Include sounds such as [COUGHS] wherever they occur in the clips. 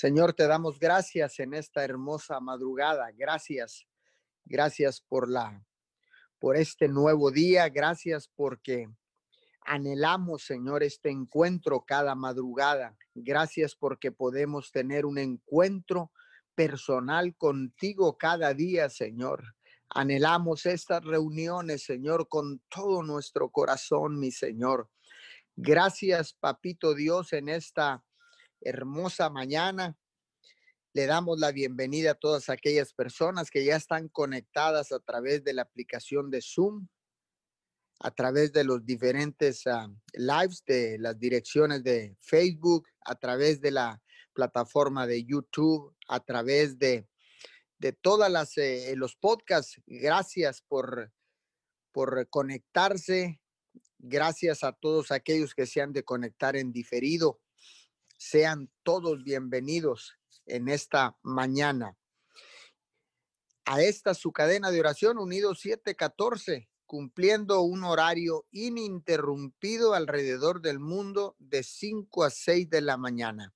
Señor, te damos gracias en esta hermosa madrugada. Gracias. Gracias por la por este nuevo día. Gracias porque anhelamos, Señor, este encuentro cada madrugada. Gracias porque podemos tener un encuentro personal contigo cada día, Señor. Anhelamos estas reuniones, Señor, con todo nuestro corazón, mi Señor. Gracias, Papito Dios, en esta hermosa mañana. Le damos la bienvenida a todas aquellas personas que ya están conectadas a través de la aplicación de Zoom, a través de los diferentes ah, lives de las direcciones de Facebook, a través de la plataforma de YouTube, a través de, de todas las eh, los podcasts. Gracias por, por conectarse. Gracias a todos aquellos que se han de conectar en diferido. Sean todos bienvenidos en esta mañana. A esta su cadena de oración Unidos 714, cumpliendo un horario ininterrumpido alrededor del mundo de 5 a 6 de la mañana.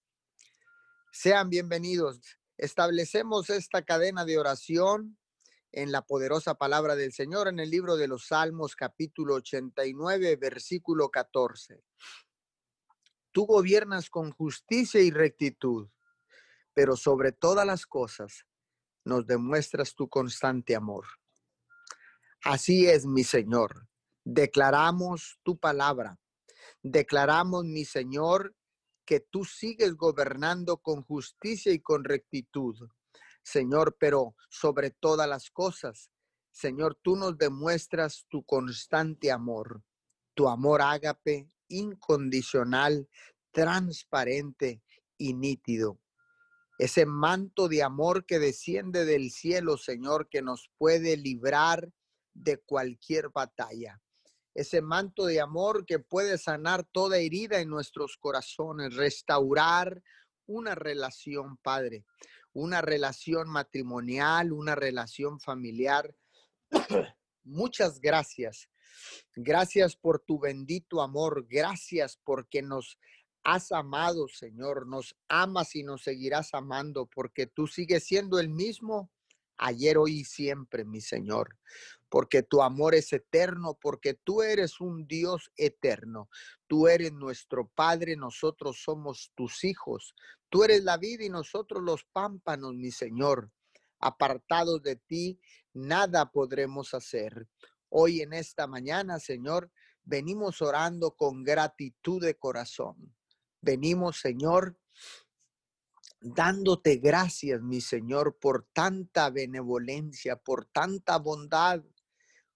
Sean bienvenidos. Establecemos esta cadena de oración en la poderosa palabra del Señor en el libro de los Salmos capítulo 89 versículo 14. Tú gobiernas con justicia y rectitud, pero sobre todas las cosas nos demuestras tu constante amor. Así es, mi Señor. Declaramos tu palabra. Declaramos, mi Señor, que tú sigues gobernando con justicia y con rectitud. Señor, pero sobre todas las cosas, Señor, tú nos demuestras tu constante amor, tu amor ágape, incondicional, transparente y nítido. Ese manto de amor que desciende del cielo, Señor, que nos puede librar de cualquier batalla. Ese manto de amor que puede sanar toda herida en nuestros corazones, restaurar una relación, Padre, una relación matrimonial, una relación familiar. [COUGHS] Muchas gracias. Gracias por tu bendito amor. Gracias porque nos has amado, Señor. Nos amas y nos seguirás amando porque tú sigues siendo el mismo ayer, hoy y siempre, mi Señor. Porque tu amor es eterno, porque tú eres un Dios eterno. Tú eres nuestro Padre, nosotros somos tus hijos. Tú eres la vida y nosotros los pámpanos, mi Señor. Apartados de ti, nada podremos hacer. Hoy en esta mañana, Señor, venimos orando con gratitud de corazón. Venimos, Señor, dándote gracias, mi Señor, por tanta benevolencia, por tanta bondad,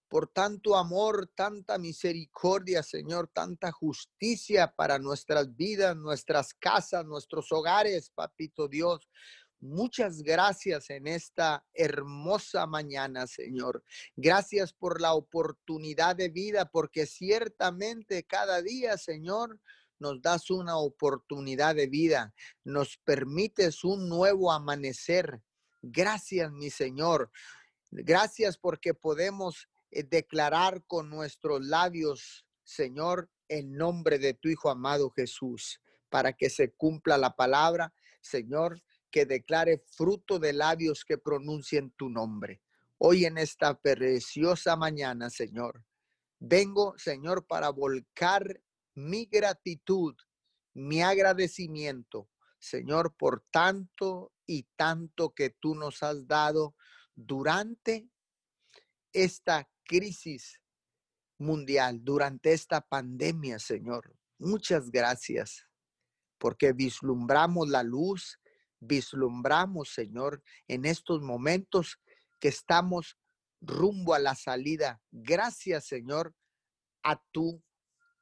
por tanto amor, tanta misericordia, Señor, tanta justicia para nuestras vidas, nuestras casas, nuestros hogares, Papito Dios. Muchas gracias en esta hermosa mañana, Señor. Gracias por la oportunidad de vida, porque ciertamente cada día, Señor, nos das una oportunidad de vida, nos permites un nuevo amanecer. Gracias, mi Señor. Gracias porque podemos eh, declarar con nuestros labios, Señor, el nombre de tu Hijo amado Jesús, para que se cumpla la palabra, Señor, que declare fruto de labios que pronuncien tu nombre. Hoy en esta preciosa mañana, Señor, vengo, Señor, para volcar mi gratitud, mi agradecimiento, Señor, por tanto y tanto que tú nos has dado durante esta crisis mundial, durante esta pandemia, Señor. Muchas gracias, porque vislumbramos la luz, vislumbramos, Señor, en estos momentos que estamos rumbo a la salida. Gracias, Señor, a tu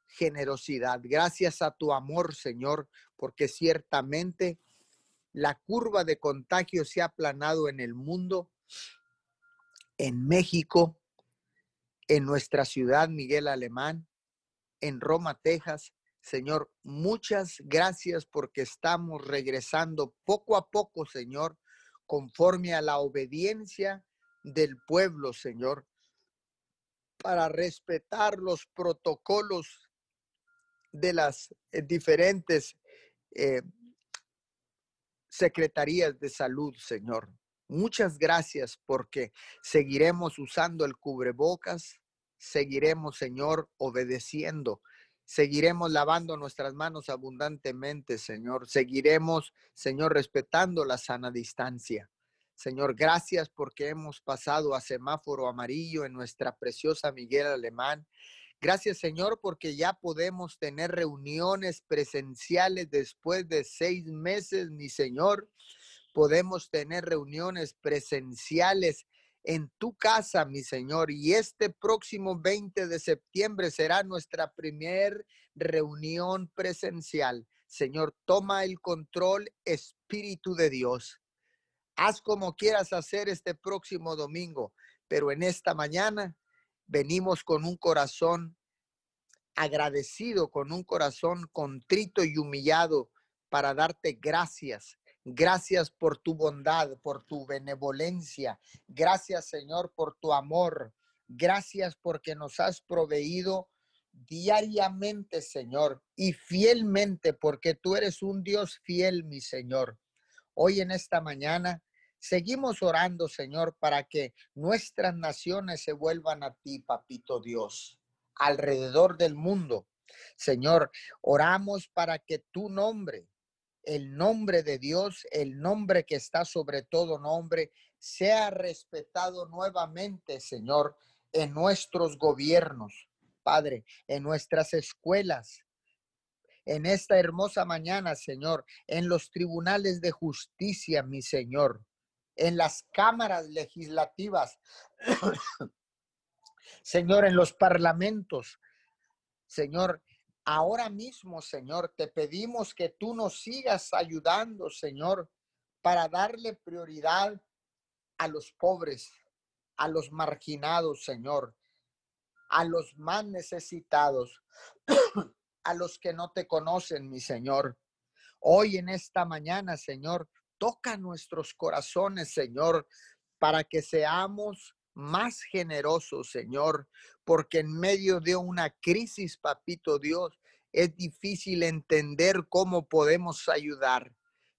generosidad, gracias a tu amor, Señor, porque ciertamente la curva de contagio se ha aplanado en el mundo, en México, en nuestra ciudad, Miguel Alemán, en Roma, Texas. Señor, muchas gracias porque estamos regresando poco a poco, Señor, conforme a la obediencia del pueblo, Señor, para respetar los protocolos de las eh, diferentes eh, secretarías de salud, Señor. Muchas gracias porque seguiremos usando el cubrebocas, seguiremos, Señor, obedeciendo, seguiremos lavando nuestras manos abundantemente, Señor, seguiremos, Señor, respetando la sana distancia. Señor, gracias porque hemos pasado a semáforo amarillo en nuestra preciosa Miguel Alemán. Gracias, Señor, porque ya podemos tener reuniones presenciales después de seis meses, mi Señor. Podemos tener reuniones presenciales en tu casa, mi Señor. Y este próximo 20 de septiembre será nuestra primer reunión presencial. Señor, toma el control, Espíritu de Dios. Haz como quieras hacer este próximo domingo, pero en esta mañana venimos con un corazón agradecido, con un corazón contrito y humillado para darte gracias. Gracias por tu bondad, por tu benevolencia. Gracias, Señor, por tu amor. Gracias porque nos has proveído diariamente, Señor, y fielmente, porque tú eres un Dios fiel, mi Señor. Hoy en esta mañana seguimos orando, Señor, para que nuestras naciones se vuelvan a ti, papito Dios, alrededor del mundo. Señor, oramos para que tu nombre, el nombre de Dios, el nombre que está sobre todo nombre, sea respetado nuevamente, Señor, en nuestros gobiernos, Padre, en nuestras escuelas, en esta hermosa mañana, Señor, en los tribunales de justicia, mi Señor, en las cámaras legislativas, [COUGHS] Señor, en los parlamentos, Señor, ahora mismo, Señor, te pedimos que tú nos sigas ayudando, Señor, para darle prioridad a los pobres, a los marginados, Señor, a los más necesitados, [COUGHS] a los que no te conocen, mi Señor. Hoy en esta mañana, Señor, toca nuestros corazones, Señor, para que seamos más generosos, Señor, porque en medio de una crisis, papito Dios, es difícil entender cómo podemos ayudar,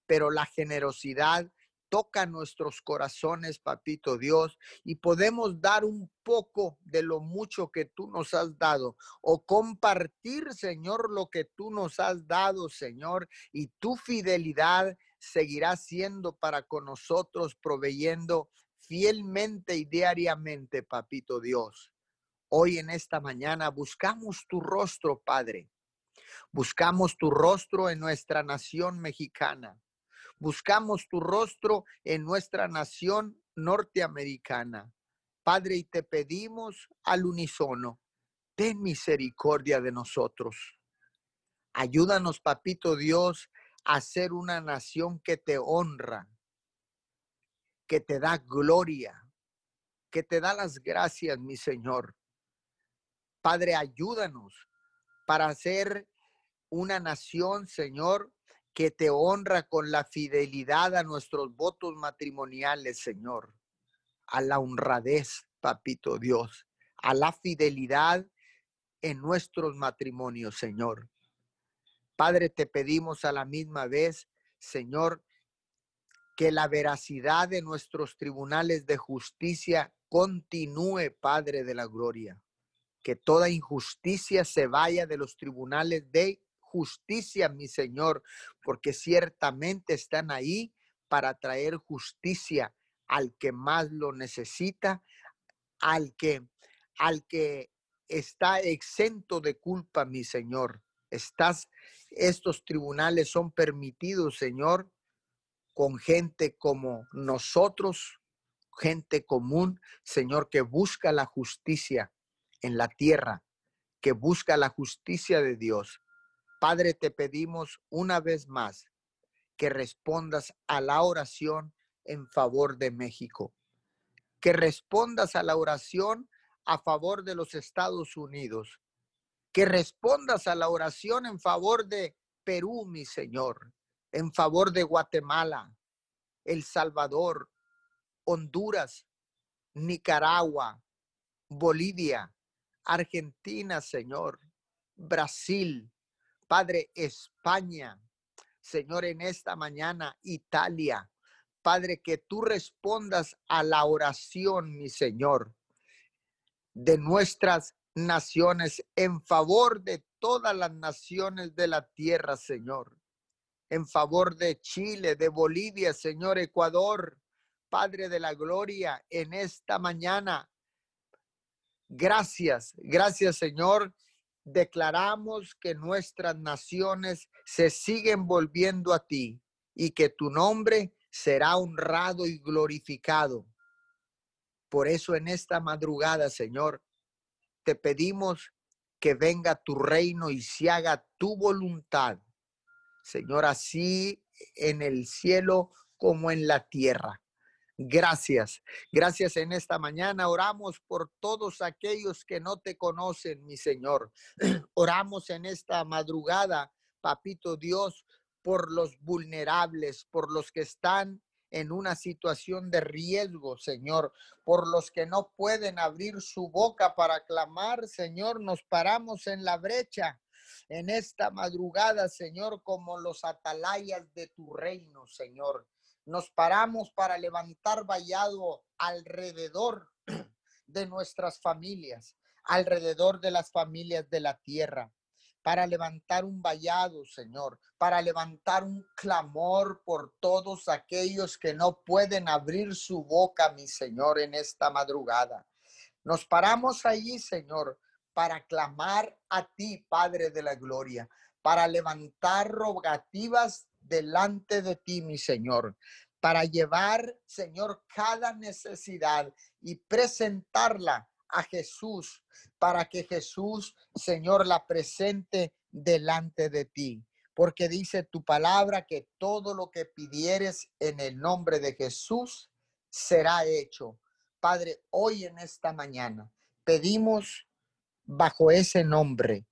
pero la generosidad toca nuestros corazones, papito Dios, y podemos dar un poco de lo mucho que tú nos has dado o compartir, Señor, lo que tú nos has dado, Señor, y tu fidelidad seguirá siendo para con nosotros, proveyendo fielmente y diariamente, papito Dios. Hoy en esta mañana buscamos tu rostro, Padre. Buscamos tu rostro en nuestra nación mexicana. Buscamos tu rostro en nuestra nación norteamericana. Padre, y te pedimos al unísono, ten misericordia de nosotros. Ayúdanos, papito Dios, a ser una nación que te honra, que te da gloria, que te da las gracias, mi Señor. Padre, ayúdanos para ser una nación, Señor, que te honra con la fidelidad a nuestros votos matrimoniales, Señor, a la honradez, papito Dios, a la fidelidad en nuestros matrimonios, Señor. Padre, te pedimos a la misma vez, Señor, que la veracidad de nuestros tribunales de justicia continúe, Padre de la Gloria. Que toda injusticia se vaya de los tribunales de justicia, mi Señor, porque ciertamente están ahí para traer justicia al que más lo necesita, al que al que está exento de culpa, mi Señor. Estás estos tribunales son permitidos, Señor, con gente como nosotros, gente común, Señor, que busca la justicia en la tierra, que busca la justicia de Dios. Padre, te pedimos una vez más que respondas a la oración en favor de México, que respondas a la oración a favor de los Estados Unidos, que respondas a la oración en favor de Perú, mi Señor, en favor de Guatemala, El Salvador, Honduras, Nicaragua, Bolivia, Argentina, Señor, Brasil, Padre, España, Señor, en esta mañana, Italia. Padre, que tú respondas a la oración, mi Señor, de nuestras naciones en favor de todas las naciones de la tierra, Señor. En favor de Chile, de Bolivia, Señor, Ecuador, Padre de la Gloria, en esta mañana. Gracias, gracias, Señor. Declaramos que nuestras naciones se siguen volviendo a ti y que tu nombre será honrado y glorificado. Por eso en esta madrugada, Señor, te pedimos que venga tu reino y se haga tu voluntad, Señor, así en el cielo como en la tierra. Gracias, gracias en esta mañana. Oramos por todos aquellos que no te conocen, mi Señor. [CLEARS THROAT] Oramos en esta madrugada, papito Dios, por los vulnerables, por los que están en una situación de riesgo, Señor, por los que no pueden abrir su boca para clamar, Señor, nos paramos en la brecha en esta madrugada, Señor, como los atalayas de tu reino, Señor. Nos paramos para levantar vallado alrededor [CLEARS THROAT] de nuestras familias, alrededor de las familias de la tierra para levantar un vallado, Señor, para levantar un clamor por todos aquellos que no pueden abrir su boca, mi Señor, en esta madrugada. Nos paramos allí, Señor, para clamar a ti, Padre de la Gloria, para levantar rogativas delante de ti, mi Señor, para llevar, Señor, cada necesidad y presentarla a Jesús para que Jesús, Señor, la presente delante de ti. Porque dice tu palabra que todo lo que pidieres en el nombre de Jesús será hecho. Padre, hoy en esta mañana pedimos bajo ese nombre,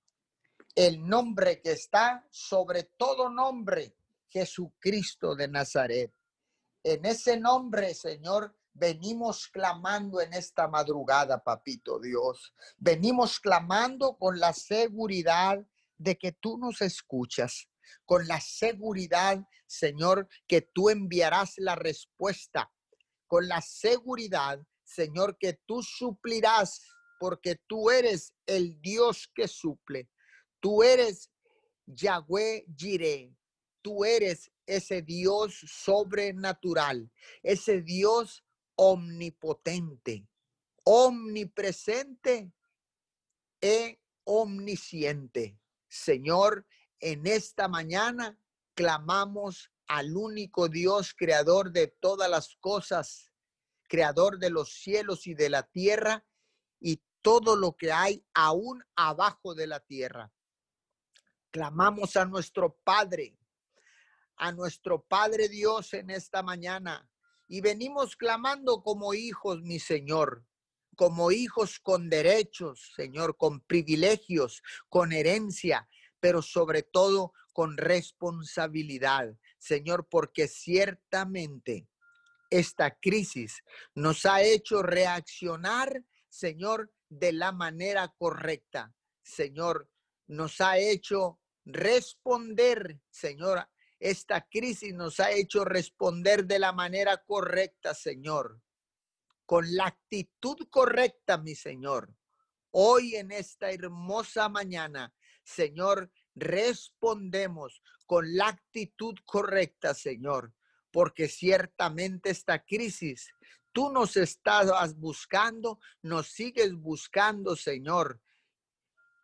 el nombre que está sobre todo nombre, Jesucristo de Nazaret. En ese nombre, Señor, venimos clamando en esta madrugada, papito Dios. Venimos clamando con la seguridad de que tú nos escuchas, con la seguridad, Señor, que tú enviarás la respuesta, con la seguridad, Señor, que tú suplirás, porque tú eres el Dios que suple. Tú eres Yahweh Jireh. Tú eres ese Dios sobrenatural, ese Dios omnipotente, omnipresente e omnisciente. Señor, en esta mañana clamamos al único Dios, creador de todas las cosas, creador de los cielos y de la tierra y todo lo que hay aún abajo de la tierra. Clamamos a nuestro Padre, a nuestro Padre Dios en esta mañana, y venimos clamando como hijos, mi Señor, como hijos con derechos, Señor, con privilegios, con herencia, pero sobre todo con responsabilidad, Señor, porque ciertamente esta crisis nos ha hecho reaccionar, Señor, de la manera correcta. Señor, nos ha hecho responder, Señor, esta crisis nos ha hecho responder de la manera correcta, Señor, con la actitud correcta, mi Señor. Hoy en esta hermosa mañana, Señor, respondemos con la actitud correcta, Señor, porque ciertamente esta crisis, tú nos estás buscando, nos sigues buscando, Señor,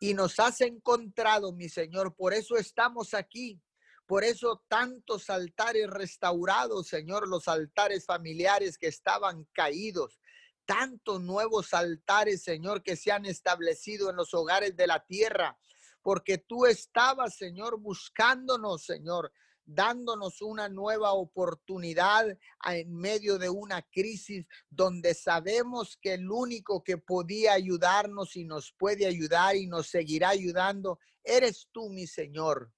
y nos has encontrado, mi Señor. Por eso estamos aquí, por eso tantos altares restaurados, Señor, los altares familiares que estaban caídos, tantos nuevos altares, Señor, que se han establecido en los hogares de la tierra, porque tú estabas, Señor, buscándonos, Señor, dándonos una nueva oportunidad en medio de una crisis donde sabemos que el único que podía ayudarnos y nos puede ayudar y nos seguirá ayudando, eres tú, mi Señor.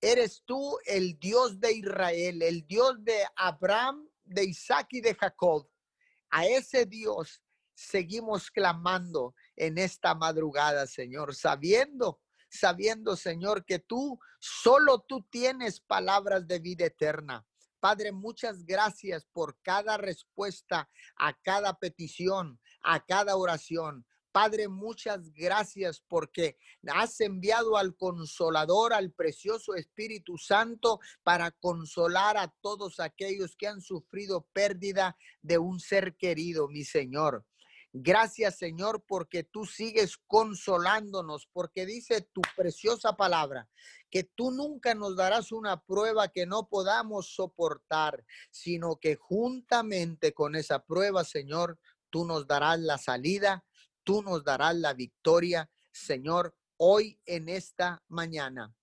Eres tú el Dios de Israel, el Dios de Abraham, de Isaac y de Jacob. A ese Dios seguimos clamando en esta madrugada, Señor, sabiendo, sabiendo, Señor, que tú, solo tú tienes palabras de vida eterna. Padre, muchas gracias por cada respuesta a cada petición, a cada oración. Padre, muchas gracias porque has enviado al consolador, al precioso Espíritu Santo, para consolar a todos aquellos que han sufrido pérdida de un ser querido, mi Señor. Gracias, Señor, porque tú sigues consolándonos, porque dice tu preciosa palabra, que tú nunca nos darás una prueba que no podamos soportar, sino que juntamente con esa prueba, Señor, tú nos darás la salida tú nos darás la victoria, Señor, hoy en esta mañana.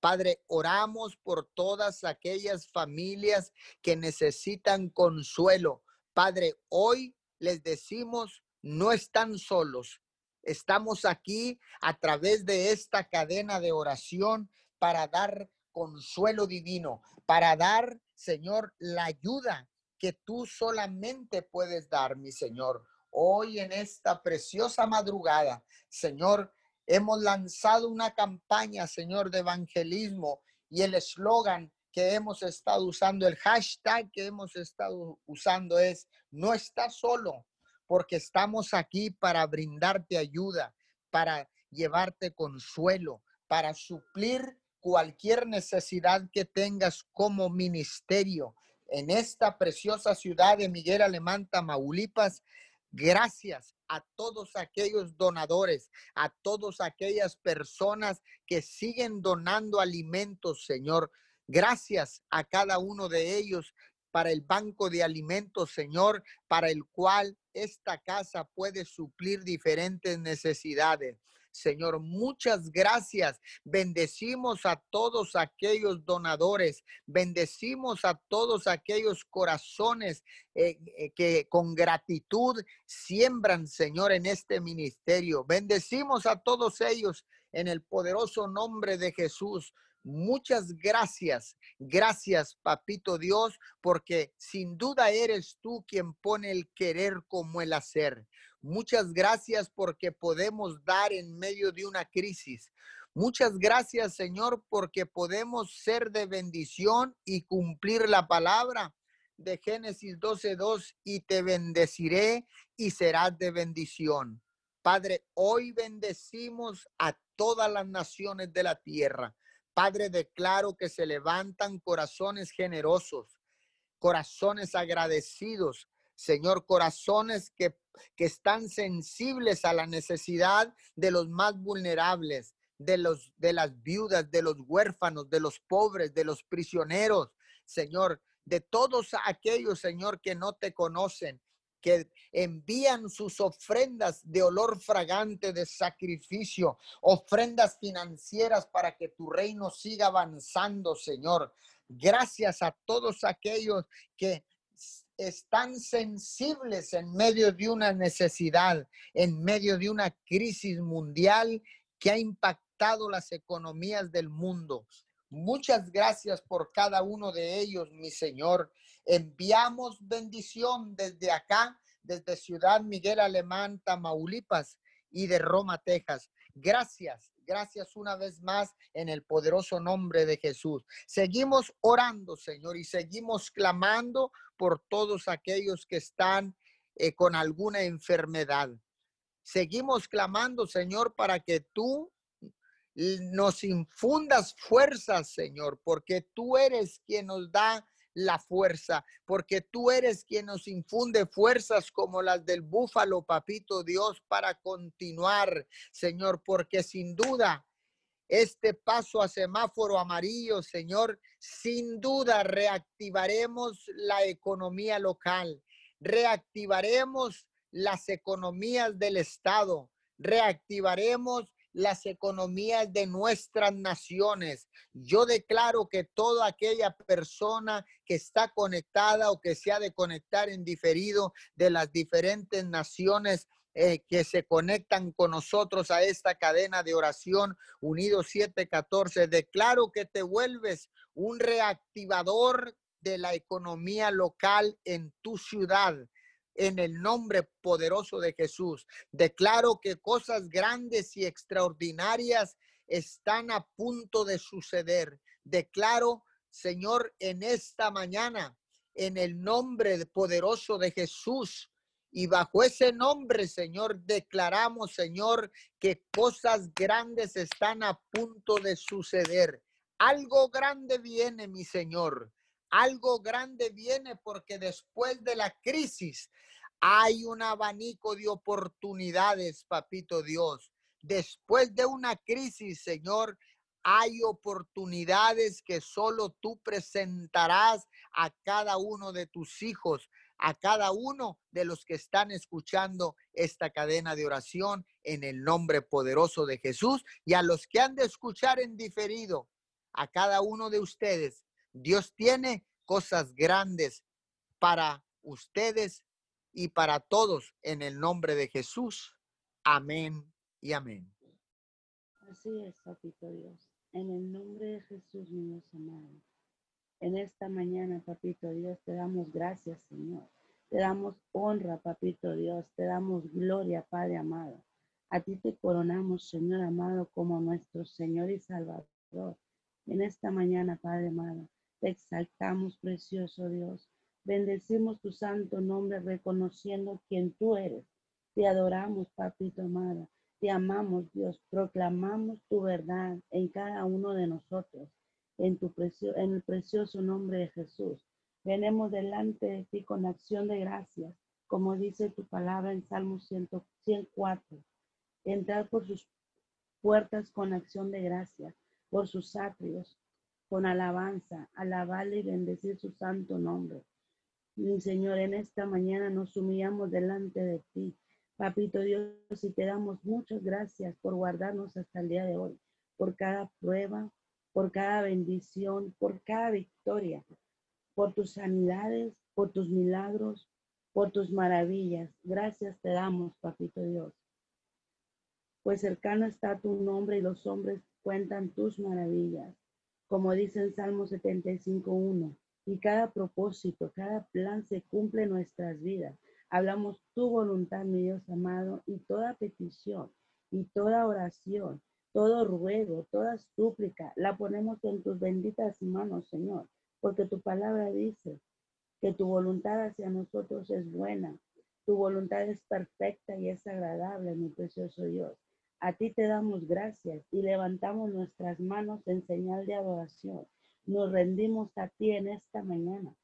Padre, oramos por todas aquellas familias que necesitan consuelo. Padre, hoy les decimos, no están solos. Estamos aquí a través de esta cadena de oración para dar consuelo divino, para dar, Señor, la ayuda que tú solamente puedes dar, mi Señor hoy en esta preciosa madrugada, Señor, hemos lanzado una campaña, Señor, de evangelismo y el eslogan que hemos estado usando, el hashtag que hemos estado usando es, no estás solo, porque estamos aquí para brindarte ayuda, para llevarte consuelo, para suplir cualquier necesidad que tengas como ministerio en esta preciosa ciudad de Miguel Alemán, Tamaulipas. Gracias a todos aquellos donadores, a todas aquellas personas que siguen donando alimentos, Señor. Gracias a cada uno de ellos para el banco de alimentos, Señor, para el cual esta casa puede suplir diferentes necesidades. Señor, muchas gracias. Bendecimos a todos aquellos donadores, bendecimos a todos aquellos corazones eh, eh, que con gratitud siembran, Señor, en este ministerio. Bendecimos a todos ellos en el poderoso nombre de Jesús. Muchas gracias, gracias, papito Dios, porque sin duda eres tú quien pone el querer como el hacer. Muchas gracias porque podemos dar en medio de una crisis. Muchas gracias, Señor, porque podemos ser de bendición y cumplir la palabra de Génesis 12:2 y te bendeciré y serás de bendición. Padre, hoy bendecimos a todas las naciones de la tierra. Padre, declaro que se levantan corazones generosos, corazones agradecidos, Señor, corazones que, que están sensibles a la necesidad de los más vulnerables, de, los, de las viudas, de los huérfanos, de los pobres, de los prisioneros, Señor, de todos aquellos, Señor, que no te conocen, que envían sus ofrendas de olor fragante, de sacrificio, ofrendas financieras para que tu reino siga avanzando, Señor. Gracias a todos aquellos que están sensibles en medio de una necesidad, en medio de una crisis mundial que ha impactado las economías del mundo. Muchas gracias por cada uno de ellos, mi Señor. Enviamos bendición desde acá, desde Ciudad Miguel Alemán, Tamaulipas y de Roma, Texas. Gracias, gracias una vez más en el poderoso nombre de Jesús. Seguimos orando, Señor, y seguimos clamando por todos aquellos que están eh, con alguna enfermedad. Seguimos clamando, Señor, para que tú nos infundas fuerzas, Señor, porque tú eres quien nos da la fuerza, porque tú eres quien nos infunde fuerzas como las del búfalo, papito Dios, para continuar, Señor, porque sin duda este paso a semáforo amarillo, Señor, sin duda reactivaremos la economía local, reactivaremos las economías del Estado, reactivaremos las economías de nuestras naciones. Yo declaro que toda aquella persona que está conectada o que se ha de conectar en diferido de las diferentes naciones eh, que se conectan con nosotros a esta cadena de oración Unidos 714, declaro que te vuelves un reactivador de la economía local en tu ciudad en el nombre poderoso de Jesús. Declaro que cosas grandes y extraordinarias están a punto de suceder. Declaro, Señor, en esta mañana, en el nombre poderoso de Jesús, y bajo ese nombre, Señor, declaramos, Señor, que cosas grandes están a punto de suceder. Algo grande viene, mi Señor. Algo grande viene porque después de la crisis hay un abanico de oportunidades, papito Dios. Después de una crisis, Señor, hay oportunidades que solo tú presentarás a cada uno de tus hijos, a cada uno de los que están escuchando esta cadena de oración en el nombre poderoso de Jesús y a los que han de escuchar en diferido, a cada uno de ustedes. Dios tiene cosas grandes para ustedes y para todos en el nombre de Jesús. Amén y amén. Así es, papito Dios. En el nombre de Jesús, mi Dios amado. En esta mañana, papito Dios, te damos gracias, Señor. Te damos honra, papito Dios. Te damos gloria, Padre amado. A ti te coronamos, Señor amado, como nuestro Señor y Salvador. En esta mañana, Padre amado, te exaltamos, precioso Dios. Bendecimos tu santo nombre reconociendo quién tú eres. Te adoramos, papito amado. Te amamos, Dios. Proclamamos tu verdad en cada uno de nosotros. En, tu en el precioso nombre de Jesús. Venemos delante de ti con acción de gracias, como dice tu palabra en Salmo 104. Entrar por sus puertas con acción de gracias, por sus atrios, con alabanza, alabarle y bendecir su santo nombre. Mi Señor, en esta mañana nos humillamos delante de ti. Papito Dios, y te damos muchas gracias por guardarnos hasta el día de hoy, por cada prueba, por cada bendición, por cada victoria, por tus sanidades, por tus milagros, por tus maravillas. Gracias te damos, Papito Dios. Pues cercano está tu nombre y los hombres cuentan tus maravillas como dice en Salmo 75.1. Y cada propósito, cada plan se cumple en nuestras vidas. Hablamos tu voluntad, mi Dios amado, y toda petición, y toda oración, todo ruego, toda súplica, la ponemos en tus benditas manos, Señor, porque tu palabra dice que tu voluntad hacia nosotros es buena, tu voluntad es perfecta y es agradable, mi precioso Dios. A ti te damos gracias y levantamos nuestras manos en señal de adoración. Nos rendimos a ti en esta mañana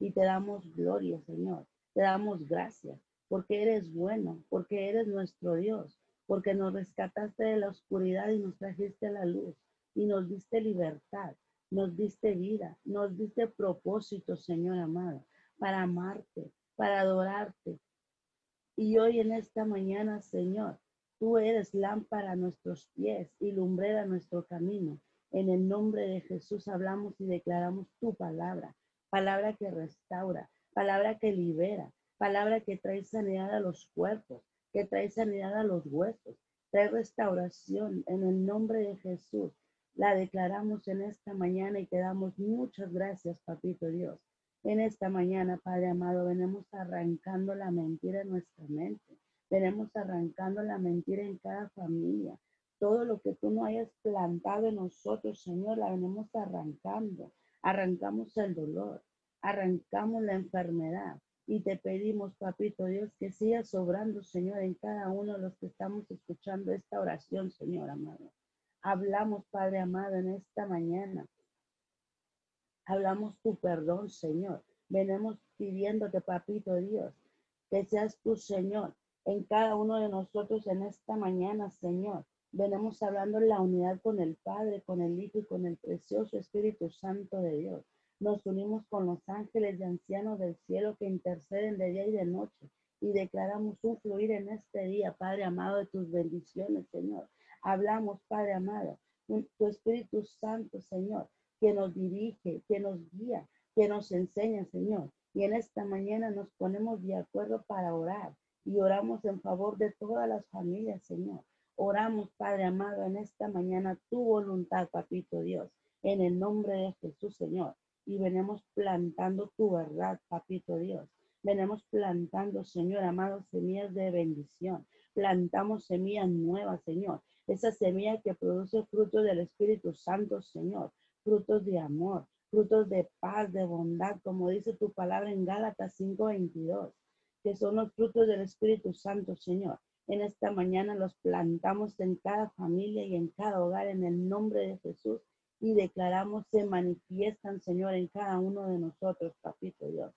y te damos gloria, Señor. Te damos gracias porque eres bueno, porque eres nuestro Dios, porque nos rescataste de la oscuridad y nos trajiste la luz y nos diste libertad, nos diste vida, nos diste propósito, Señor amado, para amarte, para adorarte. Y hoy en esta mañana, Señor, Tú eres lámpara a nuestros pies y lumbrera a nuestro camino. En el nombre de Jesús hablamos y declaramos tu palabra, palabra que restaura, palabra que libera, palabra que trae sanidad a los cuerpos, que trae sanidad a los huesos, trae restauración en el nombre de Jesús. La declaramos en esta mañana y te damos muchas gracias, Papito Dios. En esta mañana, Padre amado, venimos arrancando la mentira en nuestra mente Venimos arrancando la mentira en cada familia. Todo lo que tú no hayas plantado en nosotros, Señor, la venimos arrancando. Arrancamos el dolor, arrancamos la enfermedad. Y te pedimos, papito Dios, que sigas sobrando, Señor, en cada uno de los que estamos escuchando esta oración, Señor amado. Hablamos, Padre amado, en esta mañana. Hablamos tu perdón, Señor. Venimos pidiéndote, papito Dios, que seas tu Señor, en cada uno de nosotros en esta mañana, Señor. Venimos hablando la unidad con el Padre, con el Hijo y con el precioso Espíritu Santo de Dios. Nos unimos con los ángeles y ancianos del cielo que interceden de día y de noche y declaramos un fluir en este día, Padre amado, de tus bendiciones, Señor. Hablamos, Padre amado, tu Espíritu Santo, Señor, que nos dirige, que nos guía, que nos enseña, Señor. Y en esta mañana nos ponemos de acuerdo para orar y oramos en favor de todas las familias, Señor. Oramos, Padre amado, en esta mañana tu voluntad, Papito Dios, en el nombre de Jesús, Señor. Y venimos plantando tu verdad, Papito Dios. Venimos plantando, Señor amado, semillas de bendición. Plantamos semillas nuevas, Señor. esa semilla que produce frutos del Espíritu Santo, Señor, frutos de amor, frutos de paz, de bondad, como dice tu palabra en Gálatas 5:22, que son los frutos del Espíritu Santo, Señor. En esta mañana los plantamos en cada familia y en cada hogar en el nombre de Jesús y declaramos se manifiestan, Señor, en cada uno de nosotros, papito Dios.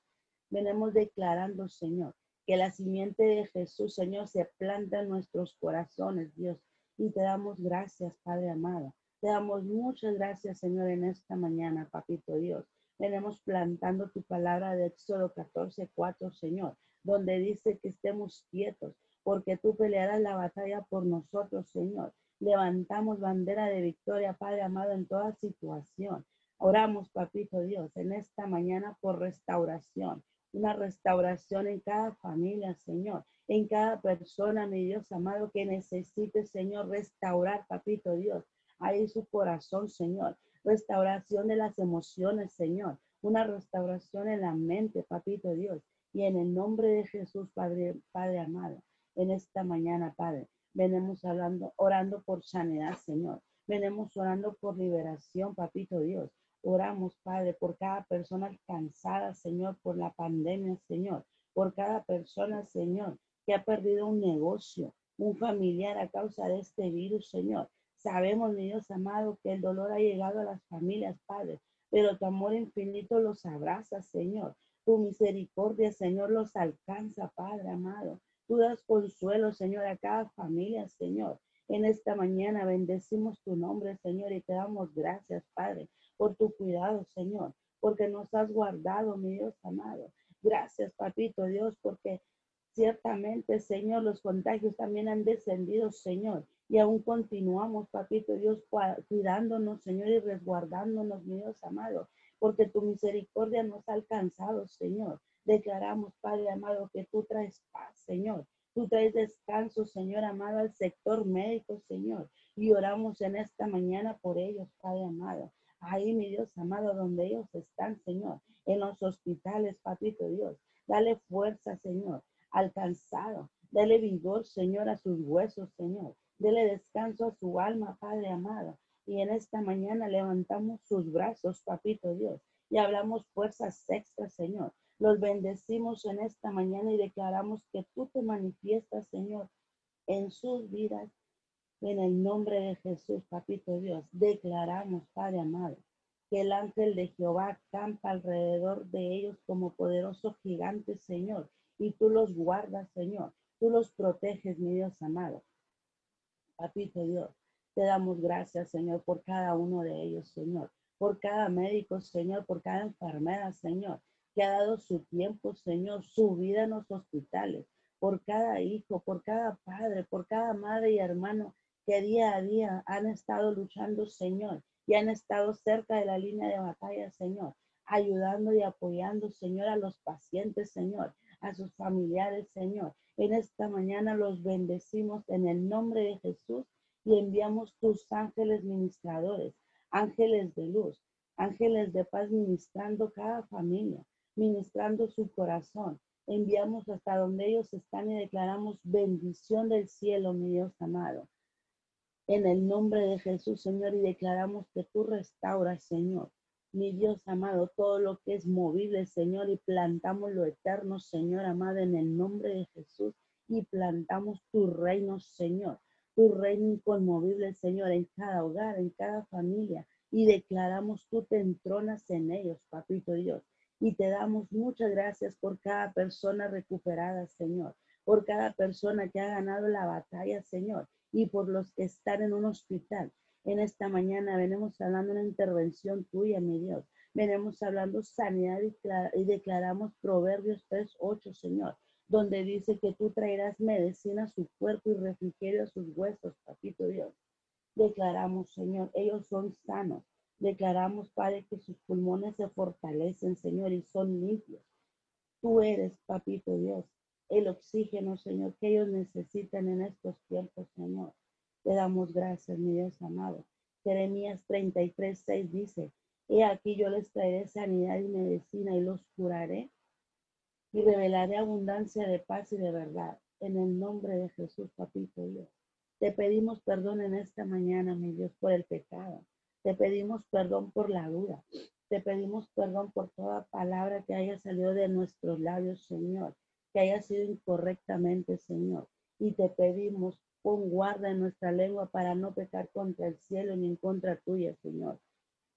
Venemos declarando, Señor, que la simiente de Jesús, Señor, se planta en nuestros corazones, Dios. Y te damos gracias, Padre amado. Te damos muchas gracias, Señor, en esta mañana, papito Dios. Venemos plantando tu palabra de Éxodo 14, 4, Señor, donde dice que estemos quietos porque tú pelearás la batalla por nosotros, Señor. Levantamos bandera de victoria, Padre amado, en toda situación. Oramos, Papito Dios, en esta mañana por restauración, una restauración en cada familia, Señor, en cada persona, mi Dios amado, que necesite, Señor, restaurar, Papito Dios, ahí su corazón, Señor. Restauración de las emociones, Señor. Una restauración en la mente, Papito Dios. Y en el nombre de Jesús, Padre, Padre amado en esta mañana, Padre. Venemos hablando, orando por sanidad, Señor. Venemos orando por liberación, Papito Dios. Oramos, Padre, por cada persona alcanzada, Señor, por la pandemia, Señor. Por cada persona, Señor, que ha perdido un negocio, un familiar a causa de este virus, Señor. Sabemos, mi Dios amado, que el dolor ha llegado a las familias, Padre, pero tu amor infinito los abraza, Señor. Tu misericordia, Señor, los alcanza, Padre amado. Tú das consuelo, Señor, a cada familia, Señor. En esta mañana bendecimos tu nombre, Señor, y te damos gracias, Padre, por tu cuidado, Señor, porque nos has guardado, mi Dios amado. Gracias, Papito Dios, porque ciertamente, Señor, los contagios también han descendido, Señor, y aún continuamos, Papito Dios, cuidándonos, Señor, y resguardándonos, mi Dios amado, porque tu misericordia nos ha alcanzado, Señor. Declaramos, Padre amado, que tú traes paz, Señor. Tú traes descanso, Señor amado, al sector médico, Señor. Y oramos en esta mañana por ellos, Padre amado. Ahí, mi Dios amado, donde ellos están, Señor, en los hospitales, Papito Dios. Dale fuerza, Señor, alcanzado. Dale vigor, Señor, a sus huesos, Señor. Dele descanso a su alma, Padre amado. Y en esta mañana levantamos sus brazos, Papito Dios, y hablamos fuerzas extras, Señor. Los bendecimos en esta mañana y declaramos que tú te manifiestas, Señor, en sus vidas. En el nombre de Jesús, Papito Dios, declaramos, Padre amado, que el ángel de Jehová campa alrededor de ellos como poderoso gigante, Señor, y tú los guardas, Señor. Tú los proteges, mi Dios amado. Papito Dios, te damos gracias, Señor, por cada uno de ellos, Señor, por cada médico, Señor, por cada enfermera, Señor, que ha dado su tiempo, Señor, su vida en los hospitales, por cada hijo, por cada padre, por cada madre y hermano que día a día han estado luchando, Señor, y han estado cerca de la línea de batalla, Señor, ayudando y apoyando, Señor, a los pacientes, Señor, a sus familiares, Señor. En esta mañana los bendecimos en el nombre de Jesús y enviamos tus ángeles ministradores, ángeles de luz, ángeles de paz ministrando cada familia, ministrando su corazón. Enviamos hasta donde ellos están y declaramos bendición del cielo, mi Dios amado. En el nombre de Jesús, Señor, y declaramos que tú restauras, Señor, mi Dios amado, todo lo que es movible, Señor, y plantamos lo eterno, Señor amado, en el nombre de Jesús, y plantamos tu reino, Señor, tu reino inconmovible, Señor, en cada hogar, en cada familia, y declaramos tú te entronas en ellos, papito Dios. Y te damos muchas gracias por cada persona recuperada, Señor, por cada persona que ha ganado la batalla, Señor, y por los que están en un hospital. En esta mañana venimos hablando una intervención tuya, mi Dios. Venimos hablando sanidad y declaramos Proverbios 3.8, Señor, donde dice que tú traerás medicina a su cuerpo y refrigerio a sus huesos, papito Dios. Declaramos, Señor, ellos son sanos. Declaramos, Padre, que sus pulmones se fortalecen, Señor, y son limpios. Tú eres, Papito Dios, el oxígeno, Señor, que ellos necesitan en estos tiempos, Señor. Te damos gracias, mi Dios amado. Jeremías 33, 6 dice, He aquí yo les traeré sanidad y medicina y los curaré y revelaré abundancia de paz y de verdad. En el nombre de Jesús, Papito Dios. Te pedimos perdón en esta mañana, mi Dios, por el pecado. Te pedimos perdón por la duda. Te pedimos perdón por toda palabra que haya salido de nuestros labios, Señor, que haya sido incorrectamente, Señor. Y te pedimos, pon guarda en nuestra lengua para no pecar contra el cielo ni en contra tuya, Señor.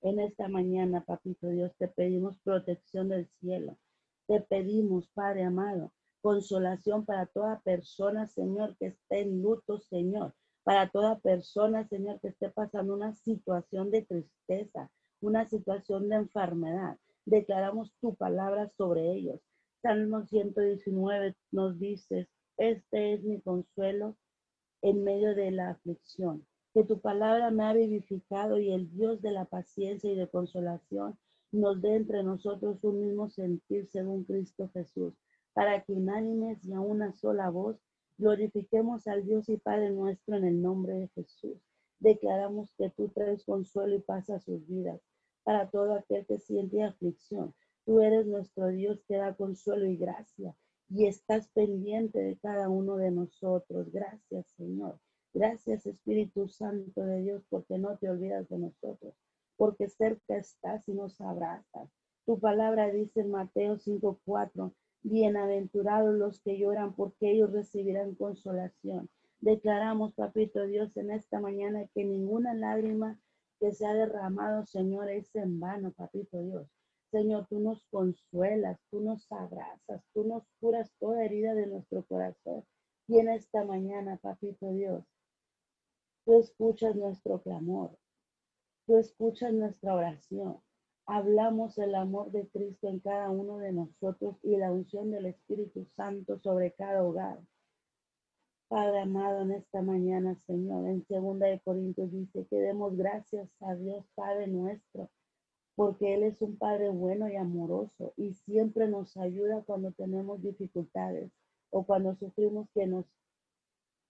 En esta mañana, Papito Dios, te pedimos protección del cielo. Te pedimos, Padre amado, consolación para toda persona, Señor, que esté en luto, Señor. Para toda persona, Señor, que esté pasando una situación de tristeza, una situación de enfermedad. Declaramos tu palabra sobre ellos. Salmo 119 nos dice, este es mi consuelo en medio de la aflicción, que tu palabra me ha vivificado y el Dios de la paciencia y de consolación nos dé entre nosotros un mismo sentir según Cristo Jesús para que unánimes y a una sola voz glorifiquemos al Dios y Padre nuestro en el nombre de Jesús. Declaramos que tú traes consuelo y paz a sus vidas, para todo aquel que siente aflicción. Tú eres nuestro Dios que da consuelo y gracia y estás pendiente de cada uno de nosotros. Gracias, Señor. Gracias, Espíritu Santo de Dios, porque no te olvidas de nosotros, porque cerca estás y nos abrazas. Tu palabra dice en Mateo 5:4 Bienaventurados los que lloran, porque ellos recibirán consolación. Declaramos, papito Dios, en esta mañana que ninguna lágrima que se ha derramado, Señor, es en vano, papito Dios. Señor, tú nos consuelas, tú nos abrazas, tú nos curas toda herida de nuestro corazón. Y en esta mañana, papito Dios, tú escuchas nuestro clamor, tú escuchas nuestra oración hablamos el amor de Cristo en cada uno de nosotros y la unción del Espíritu Santo sobre cada hogar. Padre amado, en esta mañana, Señor, en segunda de Corintios dice que demos gracias a Dios Padre nuestro, porque Él es un Padre bueno y amoroso y siempre nos ayuda cuando tenemos dificultades o cuando sufrimos que nos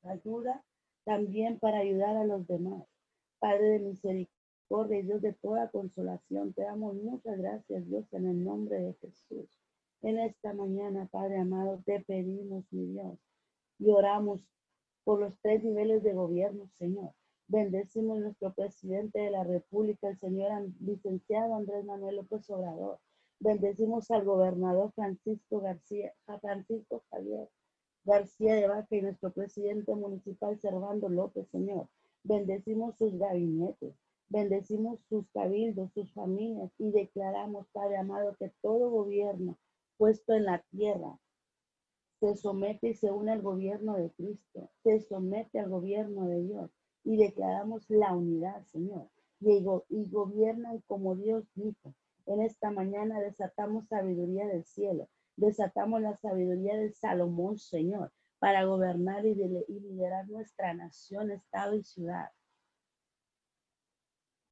ayuda también para ayudar a los demás. Padre de misericordia de Dios de toda consolación, te damos muchas gracias, Dios, en el nombre de Jesús. En esta mañana, Padre amado, te pedimos, mi Dios, y oramos por los tres niveles de gobierno, Señor. Bendecimos nuestro presidente de la República, el señor licenciado Andrés Manuel López Obrador. Bendecimos al gobernador Francisco García, a Francisco Javier García de Vaca y nuestro presidente municipal Servando López, Señor. Bendecimos sus gabinetes. Bendecimos sus cabildos, sus familias y declaramos, Padre amado, que todo gobierno puesto en la tierra se somete y se une al gobierno de Cristo, se somete al gobierno de Dios y declaramos la unidad, Señor, y, y gobiernan como Dios dijo. En esta mañana desatamos sabiduría del cielo, desatamos la sabiduría de Salomón, Señor, para gobernar y liderar nuestra nación, estado y ciudad.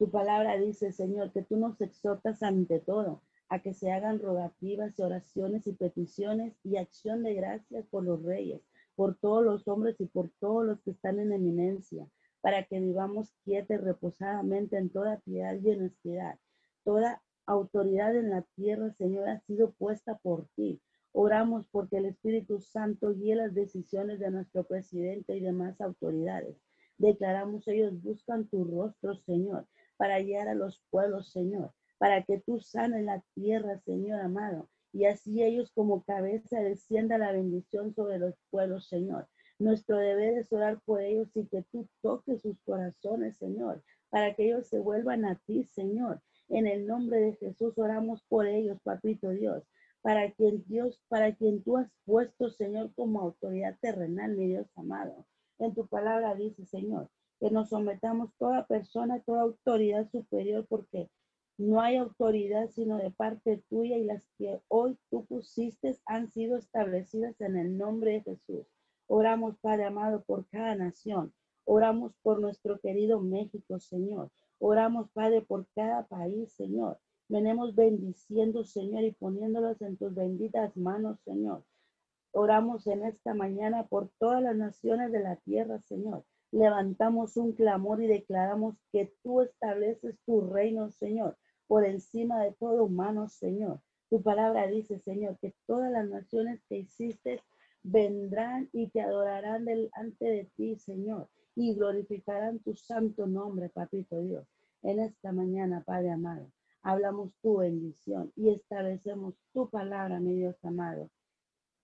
Tu palabra dice, Señor, que tú nos exhortas ante todo a que se hagan rogativas y oraciones y peticiones y acción de gracias por los reyes, por todos los hombres y por todos los que están en eminencia, para que vivamos quieta y reposadamente en toda piedad y honestidad. Toda autoridad en la tierra, Señor, ha sido puesta por ti. Oramos porque el Espíritu Santo guíe las decisiones de nuestro presidente y demás autoridades. Declaramos, ellos buscan tu rostro, Señor para guiar a los pueblos, Señor, para que tú sanes la tierra, Señor amado, y así ellos como cabeza descienda la bendición sobre los pueblos, Señor. Nuestro deber es orar por ellos y que tú toques sus corazones, Señor, para que ellos se vuelvan a ti, Señor. En el nombre de Jesús oramos por ellos, papito Dios, para quien Dios, para quien tú has puesto, Señor, como autoridad terrenal, mi Dios amado. En tu palabra dice, Señor, que nos sometamos toda persona, toda autoridad superior, porque no hay autoridad sino de parte tuya y las que hoy tú pusiste han sido establecidas en el nombre de Jesús. Oramos, Padre amado, por cada nación. Oramos por nuestro querido México, Señor. Oramos, Padre, por cada país, Señor. Venemos bendiciendo, Señor, y poniéndolos en tus benditas manos, Señor. Oramos en esta mañana por todas las naciones de la tierra, Señor levantamos un clamor y declaramos que tú estableces tu reino, Señor, por encima de todo humano, Señor. Tu palabra dice, Señor, que todas las naciones que hiciste vendrán y te adorarán delante de ti, Señor. y glorificarán tu santo nombre, papito Dios. En esta mañana, Padre amado, hablamos tu bendición y establecemos tu palabra, mi Dios amado.